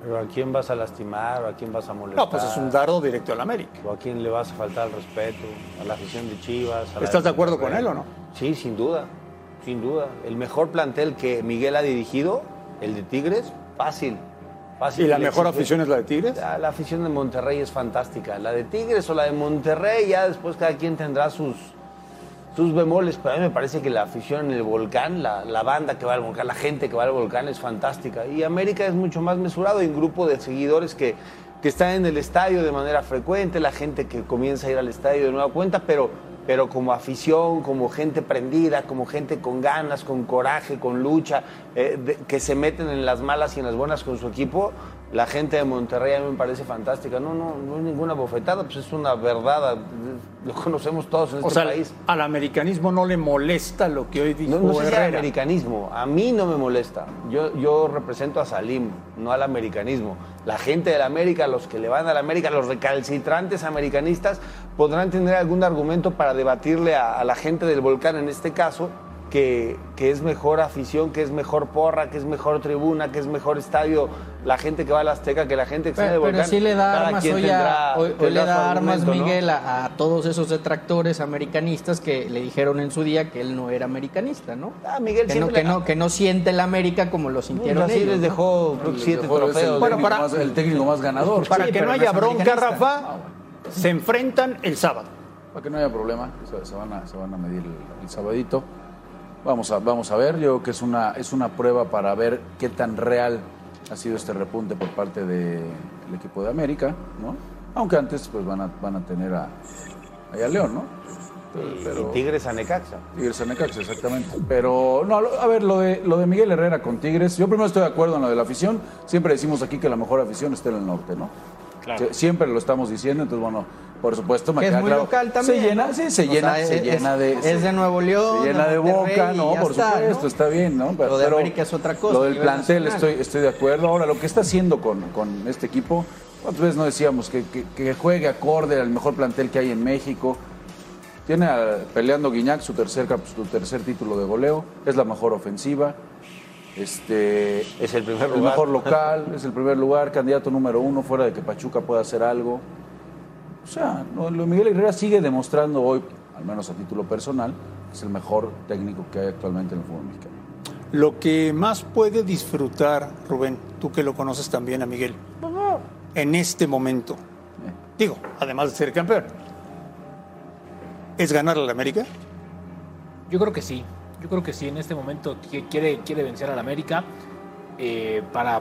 [SPEAKER 5] Pero ¿a quién vas a lastimar o a quién vas a molestar?
[SPEAKER 4] No, pues es un dardo directo al América.
[SPEAKER 5] ¿O a quién le vas a faltar el respeto? ¿A la afición de Chivas? a la
[SPEAKER 4] ¿Estás de acuerdo con él o no?
[SPEAKER 5] Sí, sin duda, sin duda. El mejor plantel que Miguel ha dirigido, el de Tigres, fácil. fácil
[SPEAKER 4] ¿Y la mejor
[SPEAKER 5] exige.
[SPEAKER 4] afición es la de Tigres?
[SPEAKER 5] La, la afición de Monterrey es fantástica. La de Tigres o la de Monterrey, ya después cada quien tendrá sus, sus bemoles. Pero a mí me parece que la afición en el volcán, la, la banda que va al volcán, la gente que va al volcán es fantástica. Y América es mucho más mesurado. Hay un grupo de seguidores que, que están en el estadio de manera frecuente, la gente que comienza a ir al estadio de nueva cuenta, pero, pero como afición, como gente prendida, como gente con ganas, con coraje, con lucha, eh, que se meten en las malas y en las buenas con su equipo, la gente de Monterrey a mí me parece fantástica. No, no, no es ninguna bofetada, pues es una verdad. Lo conocemos todos en este
[SPEAKER 4] O sea,
[SPEAKER 5] país.
[SPEAKER 4] al americanismo no le molesta lo que hoy dijo
[SPEAKER 5] No, no sé si al americanismo, a mí no me molesta. Yo, yo represento a Salim, no al americanismo. La gente del América, los que le van al América, los recalcitrantes americanistas, podrán tener algún argumento para debatirle a, a la gente del volcán, en este caso, que, que es mejor afición, que es mejor porra, que es mejor tribuna, que es mejor estadio, la gente que va al Azteca, que la gente que está en el
[SPEAKER 7] Pero,
[SPEAKER 5] volcán.
[SPEAKER 7] pero sí le da
[SPEAKER 5] Cada
[SPEAKER 7] armas hoy,
[SPEAKER 5] tendrá-
[SPEAKER 7] a, hoy- hoy
[SPEAKER 5] tendrá
[SPEAKER 7] le da armas
[SPEAKER 5] ¿no?
[SPEAKER 7] Miguel a, a todos esos detractores americanistas que le dijeron en su día que él no era americanista, ¿no?
[SPEAKER 5] Ah, Miguel
[SPEAKER 7] que, no,
[SPEAKER 5] siempre
[SPEAKER 7] que,
[SPEAKER 5] le-
[SPEAKER 7] no, que no siente el América como lo sintieron
[SPEAKER 5] Así
[SPEAKER 7] ellos.
[SPEAKER 5] les
[SPEAKER 7] ¿no?
[SPEAKER 5] dejó creo siete
[SPEAKER 6] dejó- el
[SPEAKER 5] trofeos.
[SPEAKER 4] Bueno,
[SPEAKER 6] técnico
[SPEAKER 4] para-
[SPEAKER 6] más- el técnico más ganador.
[SPEAKER 4] Para
[SPEAKER 7] Sí,
[SPEAKER 4] que
[SPEAKER 7] pero
[SPEAKER 4] no
[SPEAKER 7] no
[SPEAKER 4] haya bronca. Rafa, se enfrentan el sábado.
[SPEAKER 6] Para que no haya problema, se, se van, a, se van a medir el, el sabadito. Vamos a, vamos a ver, yo creo que es una, es una prueba para ver qué tan real ha sido este repunte por parte del equipo de América, ¿no? Aunque antes pues van a, van a tener a, a León, ¿no?
[SPEAKER 5] Y- y Tigres a Necaxa.
[SPEAKER 6] Tigres a Necaxa, exactamente. Pero, no, a ver, lo de, lo de Miguel Herrera con Tigres, yo primero estoy de acuerdo en lo de la afición. Siempre decimos aquí que la mejor afición está en el norte, ¿no? Sie- Siempre lo estamos diciendo, entonces, bueno, por supuesto, me
[SPEAKER 7] Que es
[SPEAKER 6] queda
[SPEAKER 7] muy
[SPEAKER 6] claro.
[SPEAKER 7] local también.
[SPEAKER 6] Se llena,
[SPEAKER 7] ¿no?
[SPEAKER 6] sí, se
[SPEAKER 7] O
[SPEAKER 6] llena,
[SPEAKER 7] sea,
[SPEAKER 6] se
[SPEAKER 7] es-
[SPEAKER 6] llena de.
[SPEAKER 7] es de Nuevo León,
[SPEAKER 6] Se llena
[SPEAKER 7] de
[SPEAKER 6] boca, ¿no? Por
[SPEAKER 7] está,
[SPEAKER 6] supuesto,
[SPEAKER 7] ¿no?
[SPEAKER 6] está bien, ¿no?
[SPEAKER 7] Lo de América es otra cosa,
[SPEAKER 6] Lo del plantel,
[SPEAKER 7] nacional.
[SPEAKER 6] estoy, estoy de acuerdo. Ahora, lo que está haciendo con, con este equipo, ¿cuántas veces no decíamos que, que, que juegue acorde al mejor plantel que hay en México? Tiene a- peleando Guiñac su tercer, cap- su tercer título de goleo, es la mejor ofensiva. Este,
[SPEAKER 5] Es el primer
[SPEAKER 6] el
[SPEAKER 5] lugar.
[SPEAKER 6] mejor local, es el primer lugar, candidato número uno, fuera de que Pachuca pueda hacer algo. O sea, lo- Miguel Herrera sigue demostrando hoy, al menos a título personal, que es el mejor técnico que hay actualmente en el fútbol mexicano.
[SPEAKER 4] Lo que más puede disfrutar, Rubén, tú que lo conoces también a Miguel, en este momento, digo, además de ser campeón, es ganar a la América.
[SPEAKER 8] Yo creo que sí. Yo creo que sí. En este momento qui- quiere, quiere vencer al América eh, para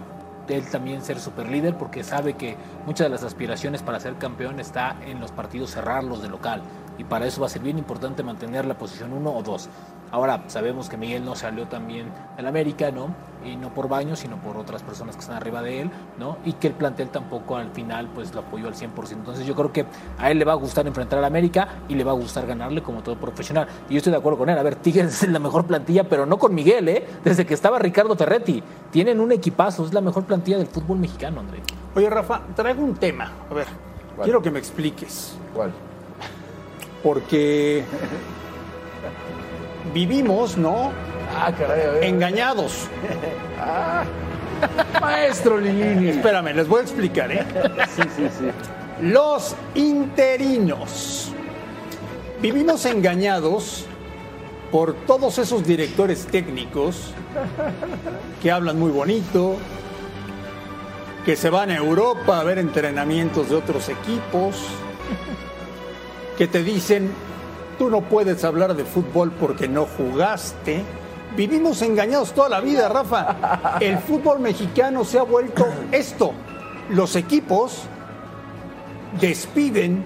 [SPEAKER 8] él también ser superlíder porque sabe que muchas de las aspiraciones para ser campeón está en los partidos cerrarlos de local y para eso va a ser bien importante mantener la posición 1 o 2. Ahora sabemos que Miguel no salió también del América, ¿no? Y no por Baños, sino por otras personas que están arriba de él, ¿no? Y que el plantel tampoco al final pues lo apoyó al 100%. Entonces yo creo que a él le va a gustar enfrentar al América y le va a gustar ganarle como todo profesional. Y yo estoy de acuerdo con él. A ver, Tigres es la mejor plantilla, pero no con Miguel, ¿eh? Desde que estaba Ricardo Ferretti. Tienen un equipazo, es la mejor plantilla del fútbol mexicano, André.
[SPEAKER 4] Oye, Rafa, traigo un tema. A ver,
[SPEAKER 6] ¿Cuál?
[SPEAKER 4] quiero que me expliques.
[SPEAKER 6] ¿Cuál?
[SPEAKER 4] Porque vivimos, ¿no?
[SPEAKER 6] Ah, caray, a ver.
[SPEAKER 4] Engañados.
[SPEAKER 6] Maestro Lilini.
[SPEAKER 4] Espérame, les voy a explicar, ¿eh?
[SPEAKER 6] Sí, sí, sí.
[SPEAKER 4] Los interinos. Vivimos engañados por todos esos directores técnicos que hablan muy bonito, que se van a Europa a ver entrenamientos de otros equipos, que te dicen, tú no puedes hablar de fútbol porque no jugaste. Vivimos engañados toda la vida, Rafa. El fútbol mexicano se ha vuelto esto. Los equipos despiden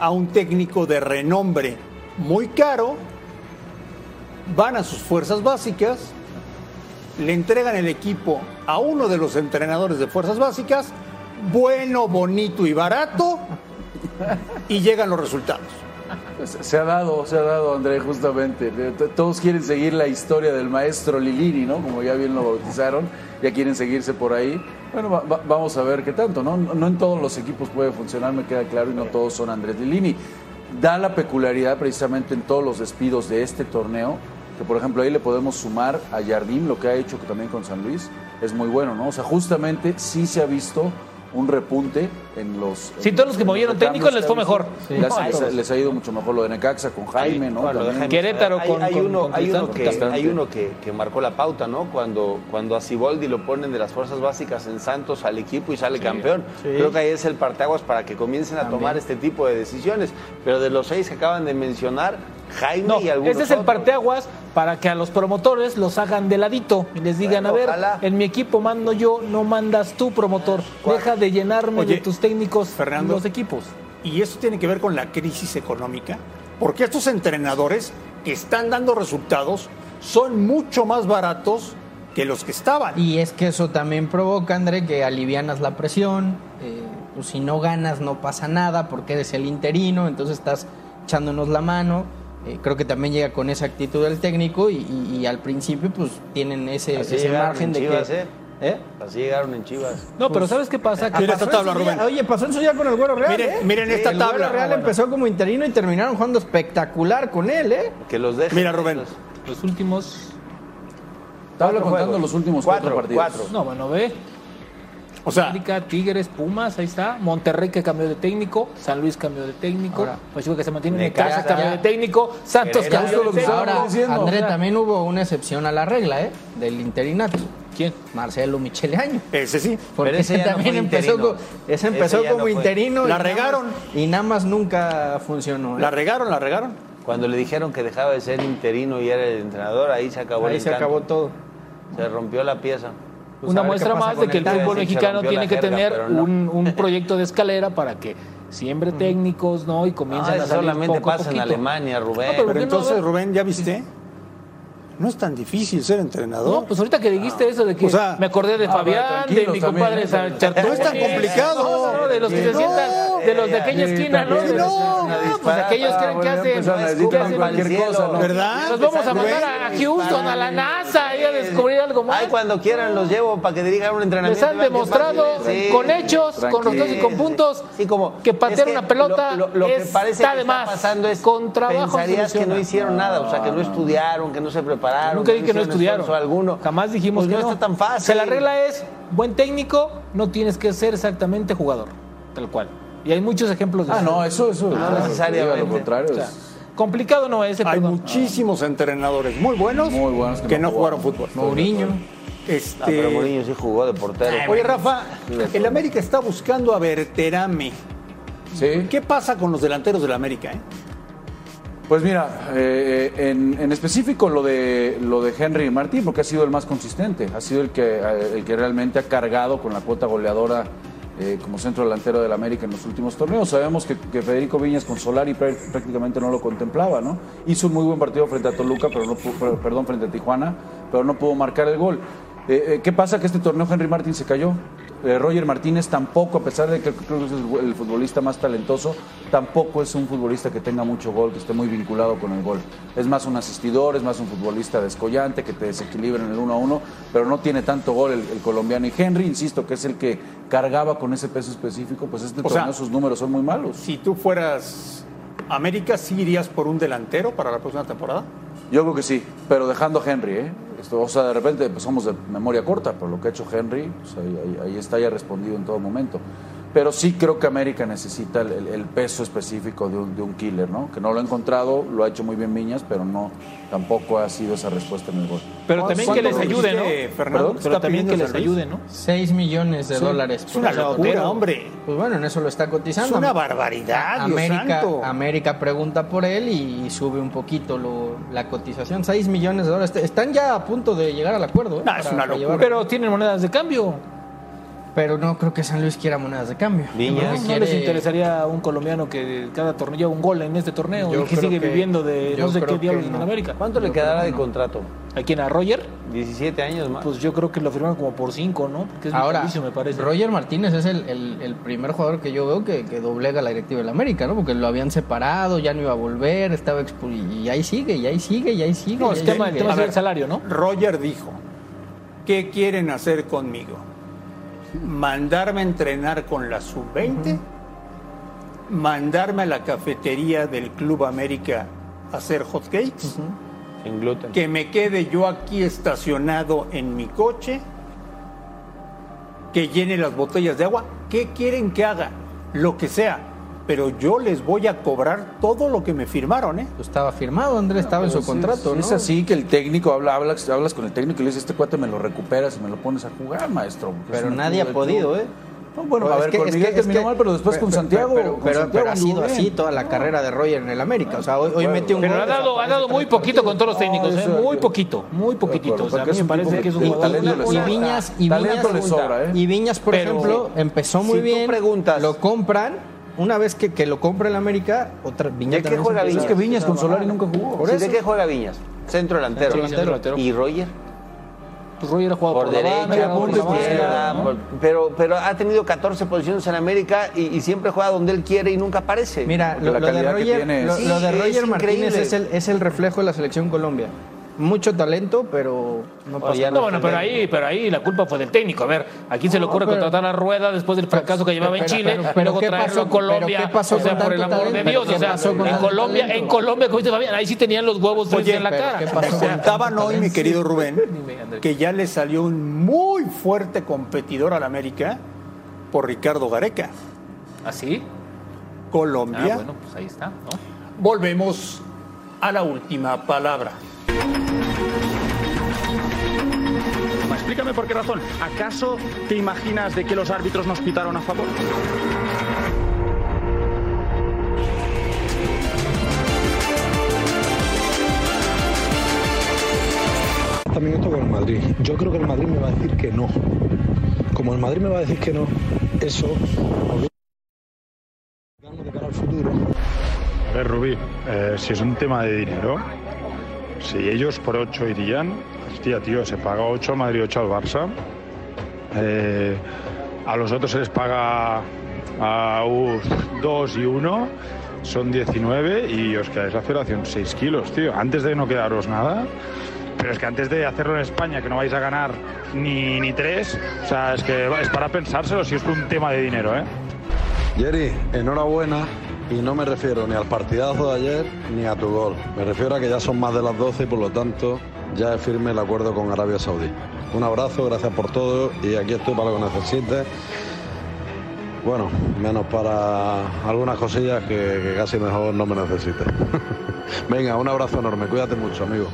[SPEAKER 4] a un técnico de renombre muy caro, van a sus fuerzas básicas, le entregan el equipo a uno de los entrenadores de fuerzas básicas, bueno, bonito y barato, y llegan los resultados.
[SPEAKER 6] Se ha dado, se ha dado, André, justamente. Todos quieren seguir la historia del maestro Lilini, ¿no? Como ya bien lo bautizaron, ya quieren seguirse por ahí. Bueno, va- va- vamos a ver qué tanto, ¿no? No en todos los equipos puede funcionar, me queda claro, y no todos son Andrés Lilini. Da la peculiaridad precisamente en todos los despidos de este torneo, que por ejemplo ahí le podemos sumar a Jardim, lo que ha hecho también con San Luis, es muy bueno, ¿no? O sea, justamente sí se ha visto un repunte en los...
[SPEAKER 8] Sí, todos los que movieron técnicos les fue mejor. Sí.
[SPEAKER 6] Les, les- ha ido mucho mejor lo de Necaxa con Jaime, ¿no?
[SPEAKER 5] Bueno,
[SPEAKER 8] Querétaro
[SPEAKER 5] hay,
[SPEAKER 8] con-
[SPEAKER 5] hay
[SPEAKER 8] con-
[SPEAKER 5] uno,
[SPEAKER 8] con
[SPEAKER 5] hay uno
[SPEAKER 8] Cristante.
[SPEAKER 5] que, hay uno que, que marcó la pauta, ¿no? Cuando, cuando a Siboldi lo ponen de las fuerzas básicas en Santos al equipo y sale campeón. Creo que ahí es el parteaguas para que comiencen a tomar este tipo de decisiones. Pero de los seis que acaban de mencionar, Jaime
[SPEAKER 8] No,
[SPEAKER 5] y algunos
[SPEAKER 8] ese es el
[SPEAKER 5] otros.
[SPEAKER 8] parteaguas para que a los promotores los hagan de ladito y les digan,
[SPEAKER 5] Bueno,
[SPEAKER 8] a ver,
[SPEAKER 5] ojalá.
[SPEAKER 8] en mi equipo mando yo, no mandas tú, promotor. Deja de llenarme
[SPEAKER 4] Oye,
[SPEAKER 8] de tus técnicos
[SPEAKER 4] Fernando.
[SPEAKER 8] los equipos.
[SPEAKER 4] Y eso tiene que ver con la crisis económica, porque estos entrenadores que están dando resultados son mucho más baratos que los que estaban.
[SPEAKER 7] Y es que eso también provoca, André, que alivianas la presión. eh, pues si no ganas no pasa nada porque eres el interino, entonces estás echándonos la mano. Eh, creo que también llega con esa actitud del técnico y, y- y al principio pues tienen ese,
[SPEAKER 5] Así
[SPEAKER 7] ese
[SPEAKER 5] llegaron
[SPEAKER 7] margen
[SPEAKER 5] en
[SPEAKER 7] de
[SPEAKER 5] Chivas,
[SPEAKER 7] que...
[SPEAKER 5] ¿eh?
[SPEAKER 7] ¿Eh?
[SPEAKER 5] Así llegaron en Chivas.
[SPEAKER 8] No, pero ¿sabes qué pasa? Que
[SPEAKER 4] Mira esta
[SPEAKER 7] Pasó
[SPEAKER 4] tabla, Rubén.
[SPEAKER 7] Oye, pasó eso ya con el Güero Real,
[SPEAKER 4] Miren-
[SPEAKER 7] ¿eh?
[SPEAKER 4] miren esta
[SPEAKER 7] el
[SPEAKER 4] tabla.
[SPEAKER 7] Güero Real
[SPEAKER 4] bueno.
[SPEAKER 7] empezó como interino y terminaron jugando espectacular con él, ¿eh?
[SPEAKER 5] Que los dejen.
[SPEAKER 4] Mira, Rubén.
[SPEAKER 8] Los últimos...
[SPEAKER 6] Tabla contando
[SPEAKER 5] juegos.
[SPEAKER 6] los últimos
[SPEAKER 5] Cuatro,
[SPEAKER 6] cuatro, partidos.
[SPEAKER 5] cuatro.
[SPEAKER 8] No, bueno, ve.
[SPEAKER 4] O sea,
[SPEAKER 8] América, Tigres, Pumas, ahí está. Monterrey que cambió de técnico. San Luis cambió de técnico.
[SPEAKER 7] Ahora,
[SPEAKER 8] Pachuca que se mantiene.
[SPEAKER 5] Necaxa,
[SPEAKER 8] cambió de técnico. Santos cambió de
[SPEAKER 6] Justo lo que
[SPEAKER 8] técnico.
[SPEAKER 7] Ahora,
[SPEAKER 6] diciendo.
[SPEAKER 7] André, también hubo una excepción a la regla, ¿eh? Del interinato.
[SPEAKER 8] ¿Quién?
[SPEAKER 7] Marcelo Micheleaño.
[SPEAKER 4] ese sí.
[SPEAKER 7] Porque
[SPEAKER 5] Pero ese
[SPEAKER 7] ese
[SPEAKER 5] ya no
[SPEAKER 7] también empezó,
[SPEAKER 5] interino.
[SPEAKER 7] co- ese empezó
[SPEAKER 5] Ese ya no
[SPEAKER 7] como interino. y
[SPEAKER 4] La
[SPEAKER 7] nada más-
[SPEAKER 4] regaron.
[SPEAKER 7] y nada más nunca funcionó. ¿eh?
[SPEAKER 4] La regaron, la regaron.
[SPEAKER 5] Cuando le dijeron que dejaba de ser interino y era el entrenador, ahí se acabó
[SPEAKER 7] Ahí
[SPEAKER 5] el
[SPEAKER 7] se
[SPEAKER 5] encanto.
[SPEAKER 7] acabó todo.
[SPEAKER 5] Se rompió la pieza.
[SPEAKER 8] Una
[SPEAKER 7] Pues a ver qué
[SPEAKER 8] muestra más de que el fútbol mexicano tiene que
[SPEAKER 5] jerga,
[SPEAKER 8] tener
[SPEAKER 5] no.
[SPEAKER 8] un, un proyecto de escalera para que siembre técnicos, ¿no? Y
[SPEAKER 5] No,
[SPEAKER 8] comiencen a salir
[SPEAKER 5] solamente
[SPEAKER 8] poco a
[SPEAKER 5] pasa en
[SPEAKER 8] poquito.
[SPEAKER 5] Alemania, Rubén.
[SPEAKER 8] No, pero-
[SPEAKER 4] Pero
[SPEAKER 8] qué no? A
[SPEAKER 4] entonces,
[SPEAKER 8] ver.
[SPEAKER 4] Rubén, ¿ya viste? No es tan difícil ser entrenador.
[SPEAKER 8] No, pues ahorita que dijiste eso de que
[SPEAKER 4] O sea,
[SPEAKER 8] me acordé de
[SPEAKER 6] ah,
[SPEAKER 8] Fabián,
[SPEAKER 6] bueno,
[SPEAKER 8] de mi compadre Chartuni.
[SPEAKER 4] No es tan complicado.
[SPEAKER 8] No, no, de los que se
[SPEAKER 4] No.
[SPEAKER 8] sientan, de los de aquella esquina, ¿no? los-
[SPEAKER 4] no,
[SPEAKER 8] no, pues aquellos creen que hacen, que hacen-
[SPEAKER 6] cualquier cosa, ¿no?
[SPEAKER 4] ¿Verdad?
[SPEAKER 8] Los vamos a mandar a Houston, a la NASA, ahí a descubrir algo más.
[SPEAKER 5] Ay, cuando quieran los llevo para que dirijan un entrenamiento.
[SPEAKER 8] Les han demostrado con hechos, con resultados y con puntos que patear
[SPEAKER 5] es
[SPEAKER 8] una pelota
[SPEAKER 5] lo, lo- lo que
[SPEAKER 8] está
[SPEAKER 5] parece que
[SPEAKER 8] de más.
[SPEAKER 5] pasando es
[SPEAKER 8] Con trabajo
[SPEAKER 5] pensarías que no hicieron nada, o sea, que no estudiaron, que no se prepararon.
[SPEAKER 8] Nunca dije que no estudiaron.
[SPEAKER 5] alguno.
[SPEAKER 8] Jamás dijimos
[SPEAKER 5] Pues
[SPEAKER 8] que
[SPEAKER 5] no,
[SPEAKER 8] no.
[SPEAKER 5] está tan fácil.
[SPEAKER 8] O sea, la regla es, buen técnico, no tienes que ser exactamente jugador. Tal cual. Y hay muchos ejemplos de
[SPEAKER 6] Ah,
[SPEAKER 8] eso.
[SPEAKER 6] no, eso, eso.
[SPEAKER 5] No
[SPEAKER 6] claro,
[SPEAKER 5] necesariamente.
[SPEAKER 6] Lo contrario
[SPEAKER 8] O sea,
[SPEAKER 6] es...
[SPEAKER 8] complicado no es,
[SPEAKER 4] Hay
[SPEAKER 8] perdón.
[SPEAKER 4] muchísimos entrenadores muy buenos,
[SPEAKER 6] Muy buenos que
[SPEAKER 4] que
[SPEAKER 6] no
[SPEAKER 4] no jugaron fútbol.
[SPEAKER 7] Mourinho.
[SPEAKER 4] Este,
[SPEAKER 5] Ah, pero Mourinho sí jugó de portero.
[SPEAKER 4] Oye, Rafa, el América está buscando a Berterame.
[SPEAKER 6] Sí.
[SPEAKER 4] ¿Qué pasa con los delanteros del América? eh?
[SPEAKER 6] Pues mira, eh, en, en específico lo de lo de Henry Martín, porque ha sido el más consistente, ha sido el que, eh, el que realmente ha cargado con la cuota goleadora eh, como centro delantero del América en los últimos torneos. Sabemos que, que Federico Viñas con Solari prá- prácticamente no lo contemplaba, ¿no? Hizo un muy buen partido frente a Toluca, pero no pu- per- perdón, frente a Tijuana, pero no pudo marcar el gol. Eh, eh, ¿Qué pasa? Que este torneo Henry Martín se cayó. Eh, Roger Martínez tampoco, a pesar de que creo que es el, futbolista más talentoso, tampoco es un futbolista que tenga mucho gol, que esté muy vinculado con el gol. Es más un asistidor, es más un futbolista descollante, que te desequilibra en el uno a uno, pero no tiene tanto gol el, el colombiano. Y Henry, insisto, que es el que cargaba con ese peso específico, pues este
[SPEAKER 4] O sea,
[SPEAKER 6] torneo sus números son muy malos.
[SPEAKER 4] Si tú fueras América, ¿sí irías por un delantero para la próxima temporada?
[SPEAKER 6] Yo creo que sí, pero dejando a Henry, ¿eh? O sea, de repente pues, somos de memoria corta, pero lo que ha hecho Henry, pues, ahí, ahí- ahí está ya respondido en todo momento. Pero sí creo que América necesita el, el- el peso específico de un, de un killer, ¿no? Que no lo ha encontrado, lo ha hecho muy bien Viñas, pero no, tampoco ha sido esa respuesta en el gol.
[SPEAKER 8] Pero también que les ayude, ¿no?
[SPEAKER 6] Perdón,
[SPEAKER 8] Pero también que les ayude, ¿no?
[SPEAKER 7] 6 millones de
[SPEAKER 8] Sí.
[SPEAKER 7] dólares.
[SPEAKER 8] Es una locura, hombre.
[SPEAKER 7] Pues bueno, en eso lo está cotizando.
[SPEAKER 8] Es una barbaridad, Dios
[SPEAKER 7] América,
[SPEAKER 8] santo.
[SPEAKER 7] América pregunta por él y sube un poquito lo- la cotización. 6 millones de dólares. Están ya a punto de llegar al acuerdo. ¿eh?
[SPEAKER 8] No, es una locura.
[SPEAKER 7] llevar-
[SPEAKER 8] Pero tienen monedas de cambio.
[SPEAKER 7] Pero no creo que San Luis quiera monedas de cambio. Creo
[SPEAKER 8] ¿No,
[SPEAKER 7] quiere-
[SPEAKER 8] les interesaría un colombiano que cada torneo lleva un gol en este torneo
[SPEAKER 7] Yo
[SPEAKER 8] y que sigue
[SPEAKER 7] que-
[SPEAKER 8] viviendo de
[SPEAKER 7] yo
[SPEAKER 8] no sé qué diablos
[SPEAKER 7] no.
[SPEAKER 8] en América?
[SPEAKER 5] ¿Cuánto le quedará de contrato?
[SPEAKER 8] ¿A quién? ¿A Roger?
[SPEAKER 5] 17 años más.
[SPEAKER 8] Pues yo creo que lo firmaron como por 5, ¿no? Porque es
[SPEAKER 7] Ahora,
[SPEAKER 8] me parece.
[SPEAKER 7] Roger Martínez es el, el- el primer jugador que yo veo que, que doblega la directiva del América, ¿no? Porque lo habían separado, ya no iba a volver, estaba expu- y ahí sigue, y ahí sigue, y ahí sigue.
[SPEAKER 8] No, tema, tema
[SPEAKER 7] A
[SPEAKER 8] es
[SPEAKER 7] ver,
[SPEAKER 8] el salario, ¿no?
[SPEAKER 4] Roger dijo, ¿qué quieren hacer conmigo? ¿Mandarme a entrenar con la sub-20? ¿Mandarme a la cafetería del Club América a hacer hot cakes?
[SPEAKER 5] En gluten.
[SPEAKER 4] ¿Que me quede yo aquí estacionado en mi coche? ¿Que llene las botellas de agua? ¿Qué quieren que haga? Lo que sea. Pero yo les voy a cobrar todo lo que me firmaron, ¿eh?
[SPEAKER 7] Pues estaba firmado, Andrés, estaba en su
[SPEAKER 6] sí,
[SPEAKER 7] contrato.
[SPEAKER 6] Es así que el técnico habla, hablas, hablas con el técnico y le dices, este cuate me lo recuperas y me lo pones a jugar, maestro. porque es
[SPEAKER 7] Pero nadie ha podido,
[SPEAKER 6] club.
[SPEAKER 7] ¿eh?
[SPEAKER 6] No, bueno,
[SPEAKER 7] Pues
[SPEAKER 6] a
[SPEAKER 7] es
[SPEAKER 6] ver,
[SPEAKER 7] que-
[SPEAKER 6] con
[SPEAKER 7] es
[SPEAKER 6] Miguel
[SPEAKER 7] que- es
[SPEAKER 6] terminó
[SPEAKER 7] que-
[SPEAKER 6] mal, pero después
[SPEAKER 7] pero-
[SPEAKER 6] con Santiago.
[SPEAKER 7] Pero,
[SPEAKER 6] con
[SPEAKER 7] pero-
[SPEAKER 6] Santiago
[SPEAKER 7] pero ha sido
[SPEAKER 6] bien.
[SPEAKER 7] así toda la carrera de Roger en el América. O sea, hoy, hoy metió un
[SPEAKER 8] Pero
[SPEAKER 7] gol.
[SPEAKER 8] ha dado, ha dado muy poquito con todos los técnicos, ¿eh? muy poquito, muy poquito. O sea, a mí me parece que es un jugador.
[SPEAKER 6] talento le
[SPEAKER 7] y. Viñas, y Viñas,
[SPEAKER 6] le sobra, ¿eh?
[SPEAKER 7] y Viñas, por
[SPEAKER 8] Pero-
[SPEAKER 7] ejemplo, empezó muy
[SPEAKER 5] si tú
[SPEAKER 7] bien.
[SPEAKER 5] preguntas-
[SPEAKER 7] lo compran. Una vez que, que lo compra el América, otra Viñas
[SPEAKER 5] ¿De qué juega Viñas?
[SPEAKER 6] Es que Viñas con Solari nunca jugó.
[SPEAKER 7] Por
[SPEAKER 5] Sí,
[SPEAKER 7] eso.
[SPEAKER 5] ¿De qué juega Viñas? Centro delantero.
[SPEAKER 8] Centro delantero.
[SPEAKER 5] ¿Y Roger?
[SPEAKER 8] Pues Roger ha jugado
[SPEAKER 5] Por,
[SPEAKER 8] por, la
[SPEAKER 5] derecha,
[SPEAKER 8] banda,
[SPEAKER 5] por izquierda, por- pero, pero ha tenido 14 posiciones en América y, y siempre juega donde él quiere y nunca aparece.
[SPEAKER 7] Mira, lo,
[SPEAKER 6] la
[SPEAKER 7] lo de
[SPEAKER 6] calidad que
[SPEAKER 7] Roger,
[SPEAKER 6] tiene
[SPEAKER 7] lo,
[SPEAKER 6] es-
[SPEAKER 7] lo de Roger
[SPEAKER 5] es
[SPEAKER 7] Martínez es el, es el reflejo de la selección Colombia. Mucho talento, pero no pasa
[SPEAKER 5] ya
[SPEAKER 8] No,
[SPEAKER 7] nada.
[SPEAKER 8] bueno, pero ahí, pero ahí la culpa fue del técnico. A ver, ¿a quién se le ocurre
[SPEAKER 7] pero-
[SPEAKER 8] contratar a Rueda después del fracaso que llevaba en Chile?
[SPEAKER 7] pero- pero
[SPEAKER 8] luego
[SPEAKER 7] ¿qué
[SPEAKER 8] traerlo
[SPEAKER 7] pasó-
[SPEAKER 8] a Colombia.
[SPEAKER 7] pero qué pasó
[SPEAKER 8] o sea,
[SPEAKER 7] con
[SPEAKER 8] por el amor de? Dios.
[SPEAKER 7] ¿Qué
[SPEAKER 8] O sea,
[SPEAKER 7] con
[SPEAKER 8] en Colombia,
[SPEAKER 7] talento?
[SPEAKER 8] en Colombia, como dice Fabián, ahí sí tenían los huevos frescos en la cara.
[SPEAKER 7] ¿qué pasó
[SPEAKER 8] O sea,
[SPEAKER 7] con
[SPEAKER 4] Contaban hoy, mi querido Rubén, que ya le salió un muy fuerte competidor al América por Ricardo Gareca.
[SPEAKER 8] ¿Así?
[SPEAKER 4] Colombia.
[SPEAKER 8] Ah, bueno, pues ahí está, ¿no?
[SPEAKER 4] Volvemos a la última palabra.
[SPEAKER 10] Explícame por qué razón. ¿Acaso te imaginas de que los árbitros nos pitaron a favor?
[SPEAKER 11] También esto con el Madrid. Yo creo que el Madrid me va a decir que no. Como el Madrid me va a decir que no, eso de cara al futuro.
[SPEAKER 12] A ver, Rubí, eh, si es un tema de dinero, si ellos por 8 irían, hostia, tío, se paga 8 al Madrid, 8 al Barça. Eh, a los otros se les paga a 2 y 1, son 19 y os quedáis la federación 6 kilos, tío. Antes de no quedaros nada, pero es que antes de hacerlo en España, que no vais a ganar ni, ni 3, o sea, es que es para pensárselo si es un tema de dinero, ¿eh?
[SPEAKER 13] Jerry, enhorabuena. Y no me refiero ni al partidazo de ayer ni a tu gol. Me refiero a que ya son más de las 12 y por lo tanto ya es firme el acuerdo con Arabia Saudí. Un abrazo, gracias por todo y aquí estoy para lo que necesites. Bueno, menos para algunas cosillas que, casi mejor no me necesites. Venga, un abrazo enorme, cuídate mucho, amigo.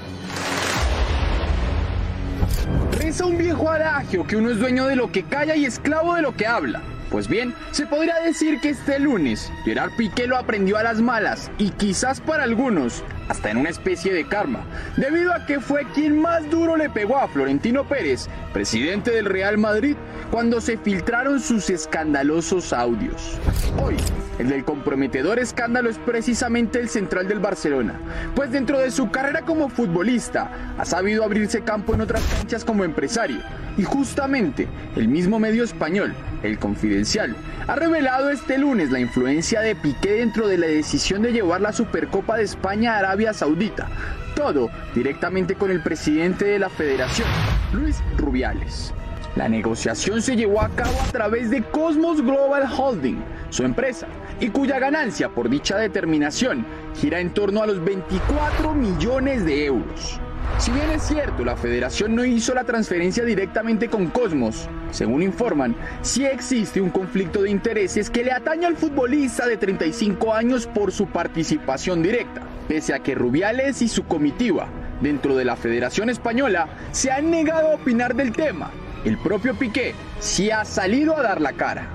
[SPEAKER 14] Reza un viejo adagio que uno es dueño de lo que calla y esclavo de lo que habla. Pues bien, se podría decir que este lunes Gerard Piqué lo aprendió a las malas y quizás para algunos hasta en una especie de karma, debido a que fue quien más duro le pegó a Florentino Pérez, presidente del Real Madrid, cuando se filtraron sus escandalosos audios. Hoy, el del comprometedor escándalo es precisamente el central del Barcelona, pues dentro de su carrera como futbolista ha sabido abrirse campo en otras canchas como empresario, y justamente el mismo medio español, El Confidencial, ha revelado este lunes la influencia de Piqué dentro de la decisión de llevar la Supercopa de España a Arabia Saudita. Todo directamente con el presidente de la federación, Luis Rubiales. La negociación se llevó a cabo a través de Cosmos Global Holding, su empresa, y cuya ganancia por dicha determinación gira en torno a los 24 millones de euros. Si bien es cierto, la federación no hizo la transferencia directamente con Cosmos, según informan, sí existe un conflicto de intereses que le atañe al futbolista de 35 años por su participación directa, pese a que Rubiales y su comitiva dentro de la Federación Española se han negado a opinar del tema. El propio Piqué sí ha salido a dar la cara.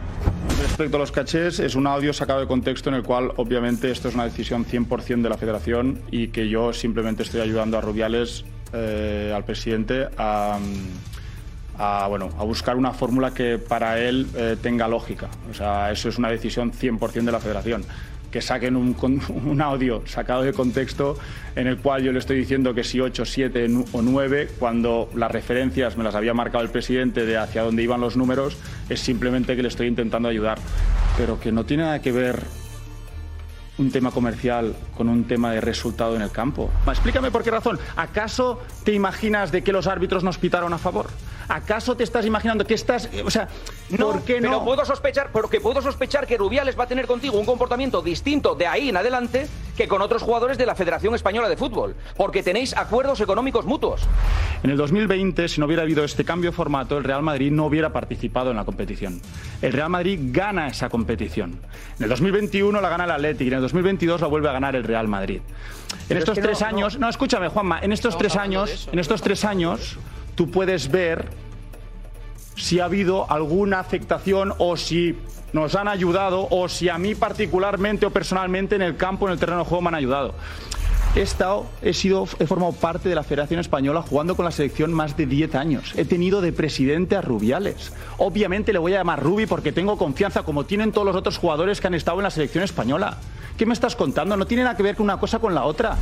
[SPEAKER 12] Respecto a los cachés, es un audio sacado de contexto en el cual obviamente esto es una decisión 100% de la federación y que yo simplemente estoy ayudando a Rubiales, eh, al presidente, a, bueno, a buscar una fórmula que para él eh, tenga lógica. O sea, eso es una decisión 100% de la federación que saquen un, audio sacado de contexto en el cual yo le estoy diciendo que si 8, 7 nu- o 9, cuando las referencias me las había marcado el presidente de hacia dónde iban los números, es simplemente que le estoy intentando ayudar. Pero que no tiene nada que ver un tema comercial con un tema de resultado en el campo. Explícame por qué razón. ¿Acaso te imaginas de que los árbitros nos pitaron a favor? ¿Acaso te estás imaginando que estás... O sea, ¿por qué no?
[SPEAKER 15] Pero puedo sospechar, porque puedo sospechar que Rubiales va a tener contigo un comportamiento distinto de ahí en adelante que con otros jugadores de la Federación Española de Fútbol, porque tenéis acuerdos económicos mutuos.
[SPEAKER 12] En el 2020, si no hubiera habido este cambio de formato, el Real Madrid no hubiera participado en la competición. El Real Madrid gana esa competición. En el 2021 la gana el Athletic y en el 2022 la vuelve a ganar el Real Madrid. En
[SPEAKER 16] Pero
[SPEAKER 12] estos
[SPEAKER 16] es que no-
[SPEAKER 12] tres años, no, escúchame, Juanma, en estos
[SPEAKER 16] Estamos
[SPEAKER 12] tres años,
[SPEAKER 16] eso.
[SPEAKER 12] en estos tres años, tú puedes ver si ha habido alguna afectación o si nos han ayudado o si a mí particularmente o personalmente en el campo, en el terreno de juego me han ayudado. He estado, he sido, he formado parte de la Federación Española jugando con la selección más de 10 años. He tenido de presidente a Rubiales. Obviamente le voy a llamar Rubi porque tengo confianza, como tienen todos los otros jugadores que han estado en la selección española. ¿Qué me estás contando? No tiene nada que ver con una cosa con la otra.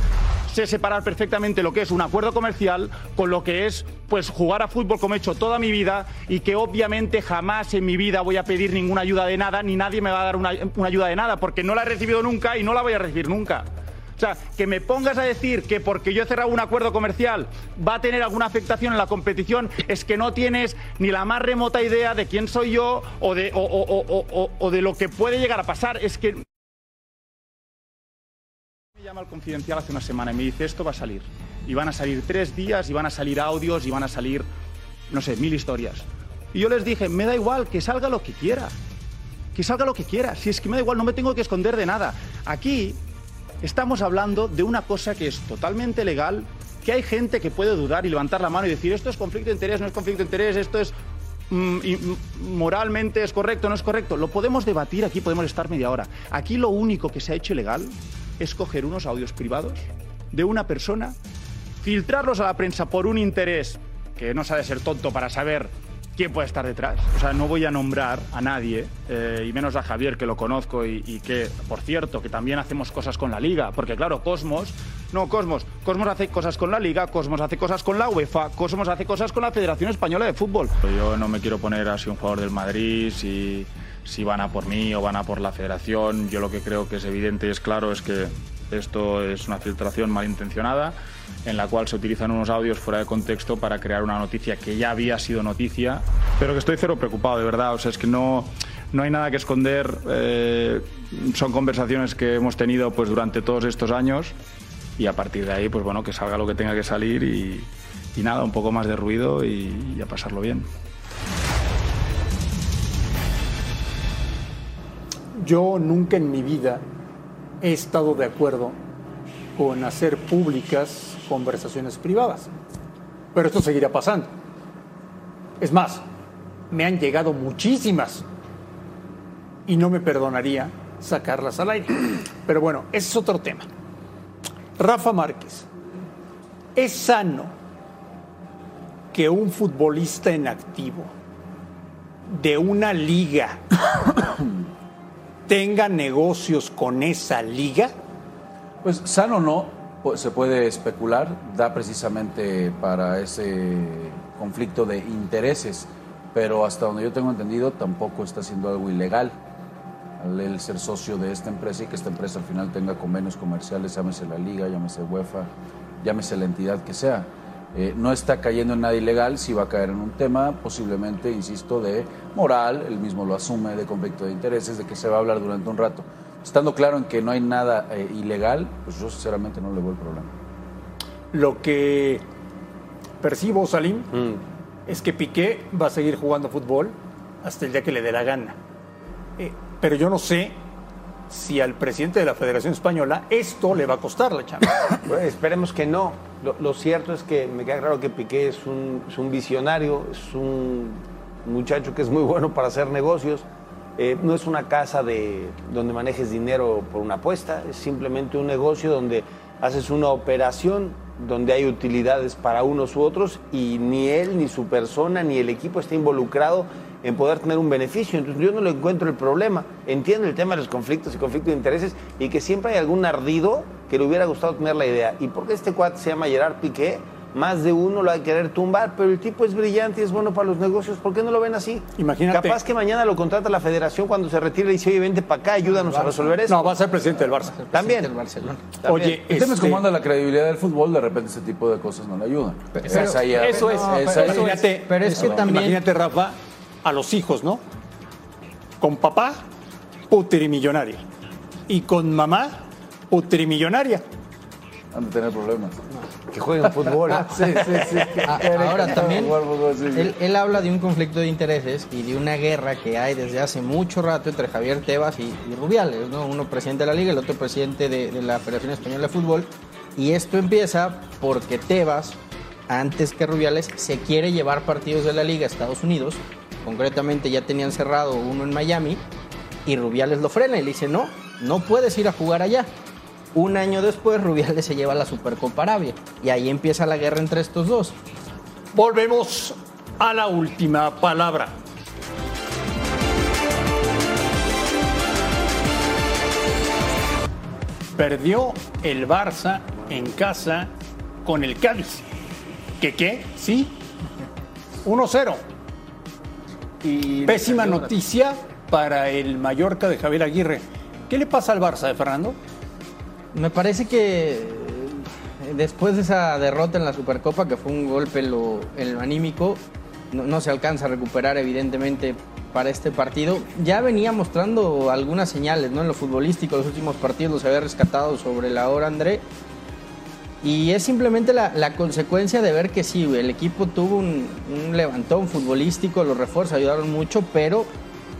[SPEAKER 12] Sé separar perfectamente lo que es un acuerdo comercial con lo que es pues jugar a fútbol como he hecho toda mi vida y que obviamente jamás en mi vida voy a pedir ninguna ayuda de nada ni nadie me va a dar una, ayuda de nada porque no la he recibido nunca y no la voy a recibir nunca. O sea, que me pongas a decir que porque yo he cerrado un acuerdo comercial va a tener alguna afectación en la competición es que no tienes ni la más remota idea de quién soy yo o de, o de lo que puede llegar a pasar. Es que me llama el confidencial hace una semana y me dice esto va a salir. Y van a salir tres días y van a salir audios y van a salir, no sé, mil historias. Y yo les dije, me da igual, que salga lo que quiera. Que salga lo que quiera. Si es que me da igual, no me tengo que esconder de nada. Aquí estamos hablando de una cosa que es totalmente legal, que hay gente que puede dudar y levantar la mano y decir esto es conflicto de interés, no es conflicto de interés, esto es mm, mm, moralmente es correcto, no es correcto. Lo podemos debatir aquí, podemos estar media hora. Aquí lo único que se ha hecho ilegal es coger unos audios privados de una persona, filtrarlos a la prensa por un interés que no sabe ser tonto para saber quién puede estar detrás. O sea, no voy a nombrar a nadie, eh, y menos a Javier, que lo conozco y, y que, por cierto, que también hacemos cosas con la Liga, porque claro, Cosmos, no, Cosmos, Cosmos hace cosas con la Liga, Cosmos hace cosas con la UEFA, Cosmos hace cosas con la Federación Española de Fútbol. Yo no me quiero poner así un jugador del Madrid, si, si van a por mí o van a por la Federación. Yo lo que creo que es evidente y es claro es que esto es una filtración malintencionada en la cual se utilizan unos audios fuera de contexto para crear una noticia que ya había sido noticia, pero que estoy cero preocupado, de verdad. O sea, es que no, no hay nada que esconder. eh, son conversaciones que hemos tenido pues durante todos estos años y a partir de ahí, pues bueno, que salga lo que tenga que salir y, nada, un poco más de ruido y, y a pasarlo bien.
[SPEAKER 4] Yo nunca en mi vida he estado de acuerdo con hacer públicas conversaciones privadas. Pero esto seguirá pasando. Es más, me han llegado muchísimas y no me perdonaría sacarlas al aire. Pero bueno, ese es otro tema. Rafa Márquez, ¿es sano que un futbolista en activo de una liga tenga negocios con esa liga?
[SPEAKER 6] Pues sano no, se puede especular, da precisamente para ese conflicto de intereses, pero hasta donde yo tengo entendido tampoco está haciendo algo ilegal al él ser socio de esta empresa y que esta empresa al final tenga convenios comerciales, llámese la liga, llámese UEFA, llámese la entidad que sea. Eh, no está cayendo en nada ilegal, sí va a caer en un tema posiblemente, insisto, de moral, él mismo lo asume, de conflicto de intereses, de que se va a hablar durante un rato. Estando claro en que no hay nada eh, ilegal, pues yo sinceramente no le veo el problema.
[SPEAKER 4] Lo que percibo, Salim, es que Piqué va a seguir jugando fútbol hasta el día que le dé la gana. Eh, pero yo no sé si al presidente de la Federación Española esto le va a costar la chamba.
[SPEAKER 5] Bueno, esperemos que no. Lo, cierto es que me queda claro que Piqué es un, es un visionario, es un muchacho que es muy bueno para hacer negocios. Eh, no es una casa de, donde manejes dinero por una apuesta, es simplemente un negocio donde haces una operación donde hay utilidades para unos u otros y ni él, ni su persona, ni el equipo está involucrado en poder tener un beneficio. Entonces yo no le encuentro el problema. Entiendo el tema de los conflictos y conflictos de intereses y que siempre hay algún ardido que le hubiera gustado tener la idea. ¿Y por qué este cuate se llama Gerard Piqué? Más de uno lo va a querer tumbar, pero el tipo es brillante y es bueno para los negocios. ¿Por qué no lo ven así?
[SPEAKER 4] Imagínate.
[SPEAKER 5] Capaz que mañana lo contrata la federación cuando se retire y dice, oye, vente para acá, ayúdanos a resolver eso.
[SPEAKER 4] No, va a ser presidente del Barça.
[SPEAKER 5] También.
[SPEAKER 6] Oye, el tema es
[SPEAKER 4] este-
[SPEAKER 6] cómo anda la credibilidad del fútbol, de repente ese tipo de cosas no le ayudan.
[SPEAKER 4] Pero-
[SPEAKER 6] Esa ya-
[SPEAKER 4] eso es.
[SPEAKER 6] esa
[SPEAKER 4] pero
[SPEAKER 6] es-
[SPEAKER 4] imagínate,
[SPEAKER 7] pero es que también-
[SPEAKER 4] Imagínate, Rafa, a los hijos, ¿no? Con papá, putrimillonaria. Y con mamá, putrimillonaria.
[SPEAKER 6] Han de tener problemas.
[SPEAKER 5] Que jueguen fútbol.
[SPEAKER 6] sí, sí, sí.
[SPEAKER 7] Ah, Ahora también,
[SPEAKER 6] fútbol, sí.
[SPEAKER 7] él, él habla de un conflicto de intereses y de una guerra que hay desde hace mucho rato entre Javier Tebas y, y Rubiales, ¿no? Uno presidente de la liga, el otro presidente de, de la Federación Española de Fútbol. Y esto empieza porque Tebas, antes que Rubiales, se quiere llevar partidos de la liga a Estados Unidos. Concretamente ya tenían cerrado uno en Miami y Rubiales lo frena y le dice, no, no puedes ir a jugar allá. Un año después, Rubiales se lleva la Supercopa Arabia y ahí empieza la guerra entre estos dos.
[SPEAKER 4] Volvemos a la última palabra. Perdió el Barça en casa con el Cádiz. ¿Qué qué? Sí. 1-0.
[SPEAKER 7] Y
[SPEAKER 4] Pésima noticia para el Mallorca de Javier Aguirre. ¿Qué le pasa al Barça de Fernando?
[SPEAKER 7] Me parece que eh, después de esa derrota en la Supercopa, que fue un golpe en lo, anímico, no, no se alcanza a recuperar evidentemente para este partido. Ya venía mostrando algunas señales ¿no? en lo futbolístico, los últimos partidos los había rescatado sobre la hora André. Y es simplemente la, la consecuencia de ver que sí, el equipo tuvo un, un levantón futbolístico, los refuerzos ayudaron mucho, pero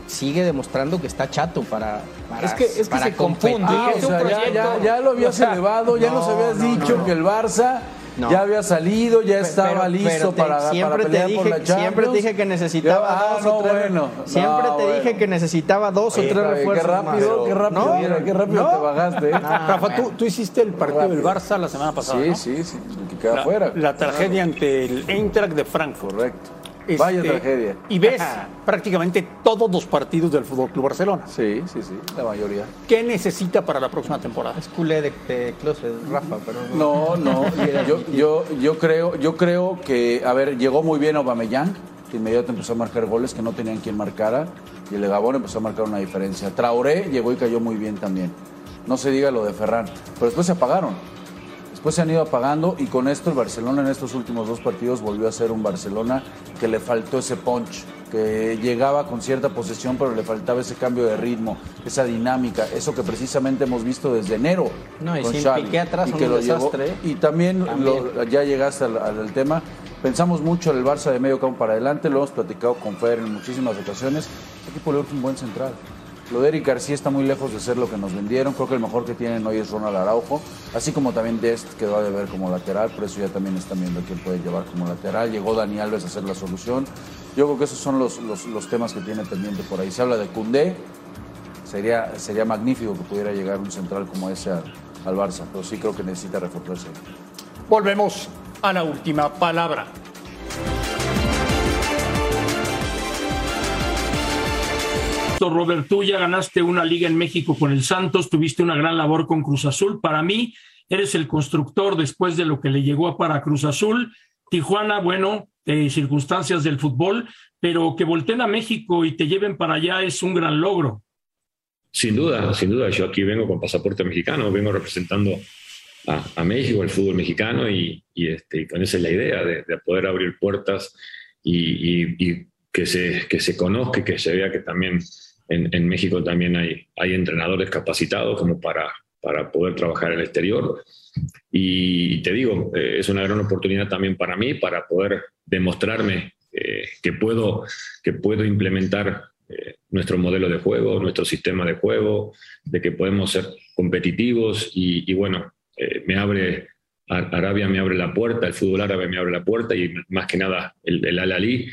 [SPEAKER 7] sigue demostrando que está chato para, para
[SPEAKER 8] Es que- es que
[SPEAKER 7] para
[SPEAKER 8] se confunde.
[SPEAKER 6] Ah, o sea, ya, ya, ya lo habías
[SPEAKER 8] O sea,
[SPEAKER 6] elevado, ya nos
[SPEAKER 7] no,
[SPEAKER 6] habías
[SPEAKER 7] no,
[SPEAKER 6] dicho
[SPEAKER 7] no.
[SPEAKER 6] que el Barça
[SPEAKER 7] No.
[SPEAKER 6] ya había salido, ya estaba
[SPEAKER 7] pero-
[SPEAKER 6] listo
[SPEAKER 7] pero te-
[SPEAKER 6] para,
[SPEAKER 7] siempre
[SPEAKER 6] para pelear
[SPEAKER 7] te
[SPEAKER 6] por
[SPEAKER 7] dije,
[SPEAKER 6] la Champions.
[SPEAKER 7] Siempre te dije que necesitaba
[SPEAKER 6] ah,
[SPEAKER 7] dos
[SPEAKER 6] no,
[SPEAKER 7] o tres.
[SPEAKER 6] bueno.
[SPEAKER 7] Siempre
[SPEAKER 6] No,
[SPEAKER 7] te dije que necesitaba dos
[SPEAKER 6] Oye,
[SPEAKER 7] o tres refuerzos
[SPEAKER 6] Qué rápido,
[SPEAKER 7] más.
[SPEAKER 6] qué rápido,
[SPEAKER 7] ¿No?
[SPEAKER 6] mira, qué rápido
[SPEAKER 7] ¿No?
[SPEAKER 6] te bajaste. ¿eh?
[SPEAKER 7] Ah,
[SPEAKER 4] Rafa, tú, tú hiciste el partido del Barça la semana pasada,
[SPEAKER 6] Sí,
[SPEAKER 4] ¿no?
[SPEAKER 6] sí, sí, que queda
[SPEAKER 4] La,
[SPEAKER 6] afuera.
[SPEAKER 4] la tragedia ante el Eintracht de Frankfurt.
[SPEAKER 6] Correcto.
[SPEAKER 4] Este,
[SPEAKER 6] Vaya tragedia.
[SPEAKER 4] Y ves prácticamente todos los partidos del Fútbol Club Barcelona.
[SPEAKER 6] Sí, sí, sí, la mayoría.
[SPEAKER 4] ¿Qué necesita para la próxima temporada?
[SPEAKER 7] Es culé de, de closet, Rafa, pero
[SPEAKER 6] No, no, yo, yo, yo creo, yo creo que, a ver, llegó muy bien Aubameyang, que inmediatamente empezó a marcar goles que no tenían quien marcara, y el de Gabón empezó a marcar una diferencia. Traoré llegó y cayó muy bien también. No se diga lo de Ferran, pero después se apagaron. Después se han ido apagando y con esto el Barcelona en estos últimos dos partidos volvió a ser un Barcelona que le faltó ese punch, que llegaba con cierta posesión pero le faltaba ese cambio de ritmo, esa dinámica, eso que precisamente hemos visto desde enero.
[SPEAKER 7] No, y
[SPEAKER 6] con
[SPEAKER 7] sin
[SPEAKER 6] Xavi,
[SPEAKER 7] Piqué atrás,
[SPEAKER 6] y que
[SPEAKER 7] un
[SPEAKER 6] lo
[SPEAKER 7] desastre, ¿eh?
[SPEAKER 6] y también,
[SPEAKER 7] También.
[SPEAKER 6] lo- ya llegaste al, al- al tema. Pensamos mucho en el Barça de medio campo para adelante, lo hemos platicado con Fer en muchísimas ocasiones. Este equipo le un buen central. Lo de Eric García está muy lejos de ser lo que nos vendieron. Creo que el mejor que tienen hoy es Ronald Araujo. Así como también Dest quedó de ver como lateral, por eso ya también están viendo quién puede llevar como lateral. Llegó Dani Alves a hacer la solución. Yo creo que esos son los, los- los temas que tiene pendiente por ahí. Se habla de Cundé. Sería, sería magnífico que pudiera llegar un central como ese al, al Barça, pero sí creo que necesita reforzarse.
[SPEAKER 4] Volvemos a la última palabra.
[SPEAKER 16] Robert, tú ya ganaste una liga en México con el Santos, tuviste una gran labor con Cruz Azul. Para mí, eres el constructor después de lo que le llegó para Cruz Azul. Tijuana, bueno, eh, circunstancias del fútbol, pero que volteen a México y te lleven para allá es un gran logro.
[SPEAKER 17] Sin duda, sin duda. Yo aquí vengo con pasaporte mexicano, vengo representando a, México, el fútbol mexicano, este, y con esa es la idea, de, de poder abrir puertas y, que, se, que se conozca que se vea que también en, en México también hay, hay entrenadores capacitados como para, para poder trabajar en el exterior. Y te digo, eh, es una gran oportunidad también para mí para poder demostrarme eh, que, puedo, que puedo implementar eh, nuestro modelo de juego, nuestro sistema de juego, de que podemos ser competitivos y, y bueno, me abre Arabia me abre la puerta, el fútbol árabe me abre la puerta y más que nada el, el Al-Ali.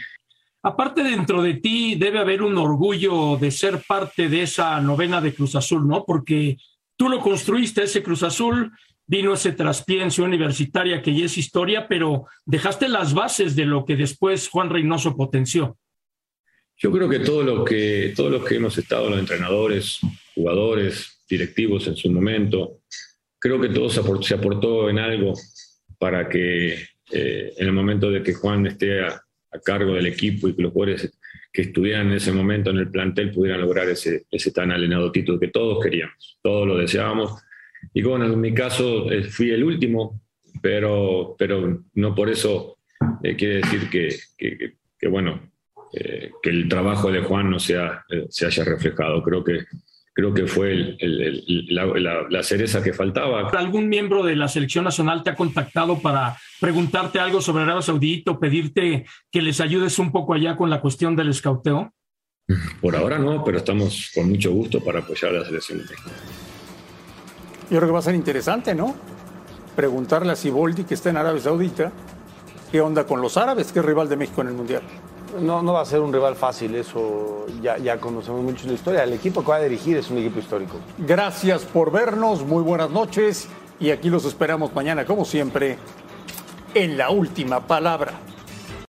[SPEAKER 16] Aparte dentro de ti debe haber un orgullo de ser parte de esa novena de Cruz Azul, ¿no? Porque tú lo construiste, ese Cruz Azul, vino ese traspié en universitaria que ya es historia, pero dejaste las bases de lo que después Juan Reynoso potenció.
[SPEAKER 17] Yo creo que todo lo que, todos los que hemos estado, los entrenadores, jugadores, directivos en su momento, creo que todo se aportó, en algo para que eh, en el momento de que Juan esté a, cargo del equipo y que los jugadores que estuvieran en ese momento en el plantel pudieran lograr ese, tan alenado título que todos queríamos, todos lo deseábamos. Y bueno, en mi caso eh, fui el último, pero, pero no por eso eh, quiere decir que, bueno, que el trabajo de Juan no sea, se haya reflejado. Creo que creo que fue la, cereza que faltaba.
[SPEAKER 16] ¿Algún miembro de la selección nacional te ha contactado para preguntarte algo sobre Arabia Saudita o pedirte que les ayudes un poco allá con la cuestión del escauteo?
[SPEAKER 17] Por ahora no, pero estamos con mucho gusto para apoyar a la selección de México.
[SPEAKER 4] Yo creo que va a ser interesante, ¿no? Preguntarle a Siboldi, que está en Arabia Saudita, qué onda con los árabes, que es rival de México en el Mundial.
[SPEAKER 5] No, no va a ser un rival fácil, eso ya, ya conocemos mucho la historia. El equipo que va a dirigir es un equipo histórico.
[SPEAKER 4] Gracias por vernos, muy buenas noches y aquí los esperamos mañana, como siempre, en la última palabra.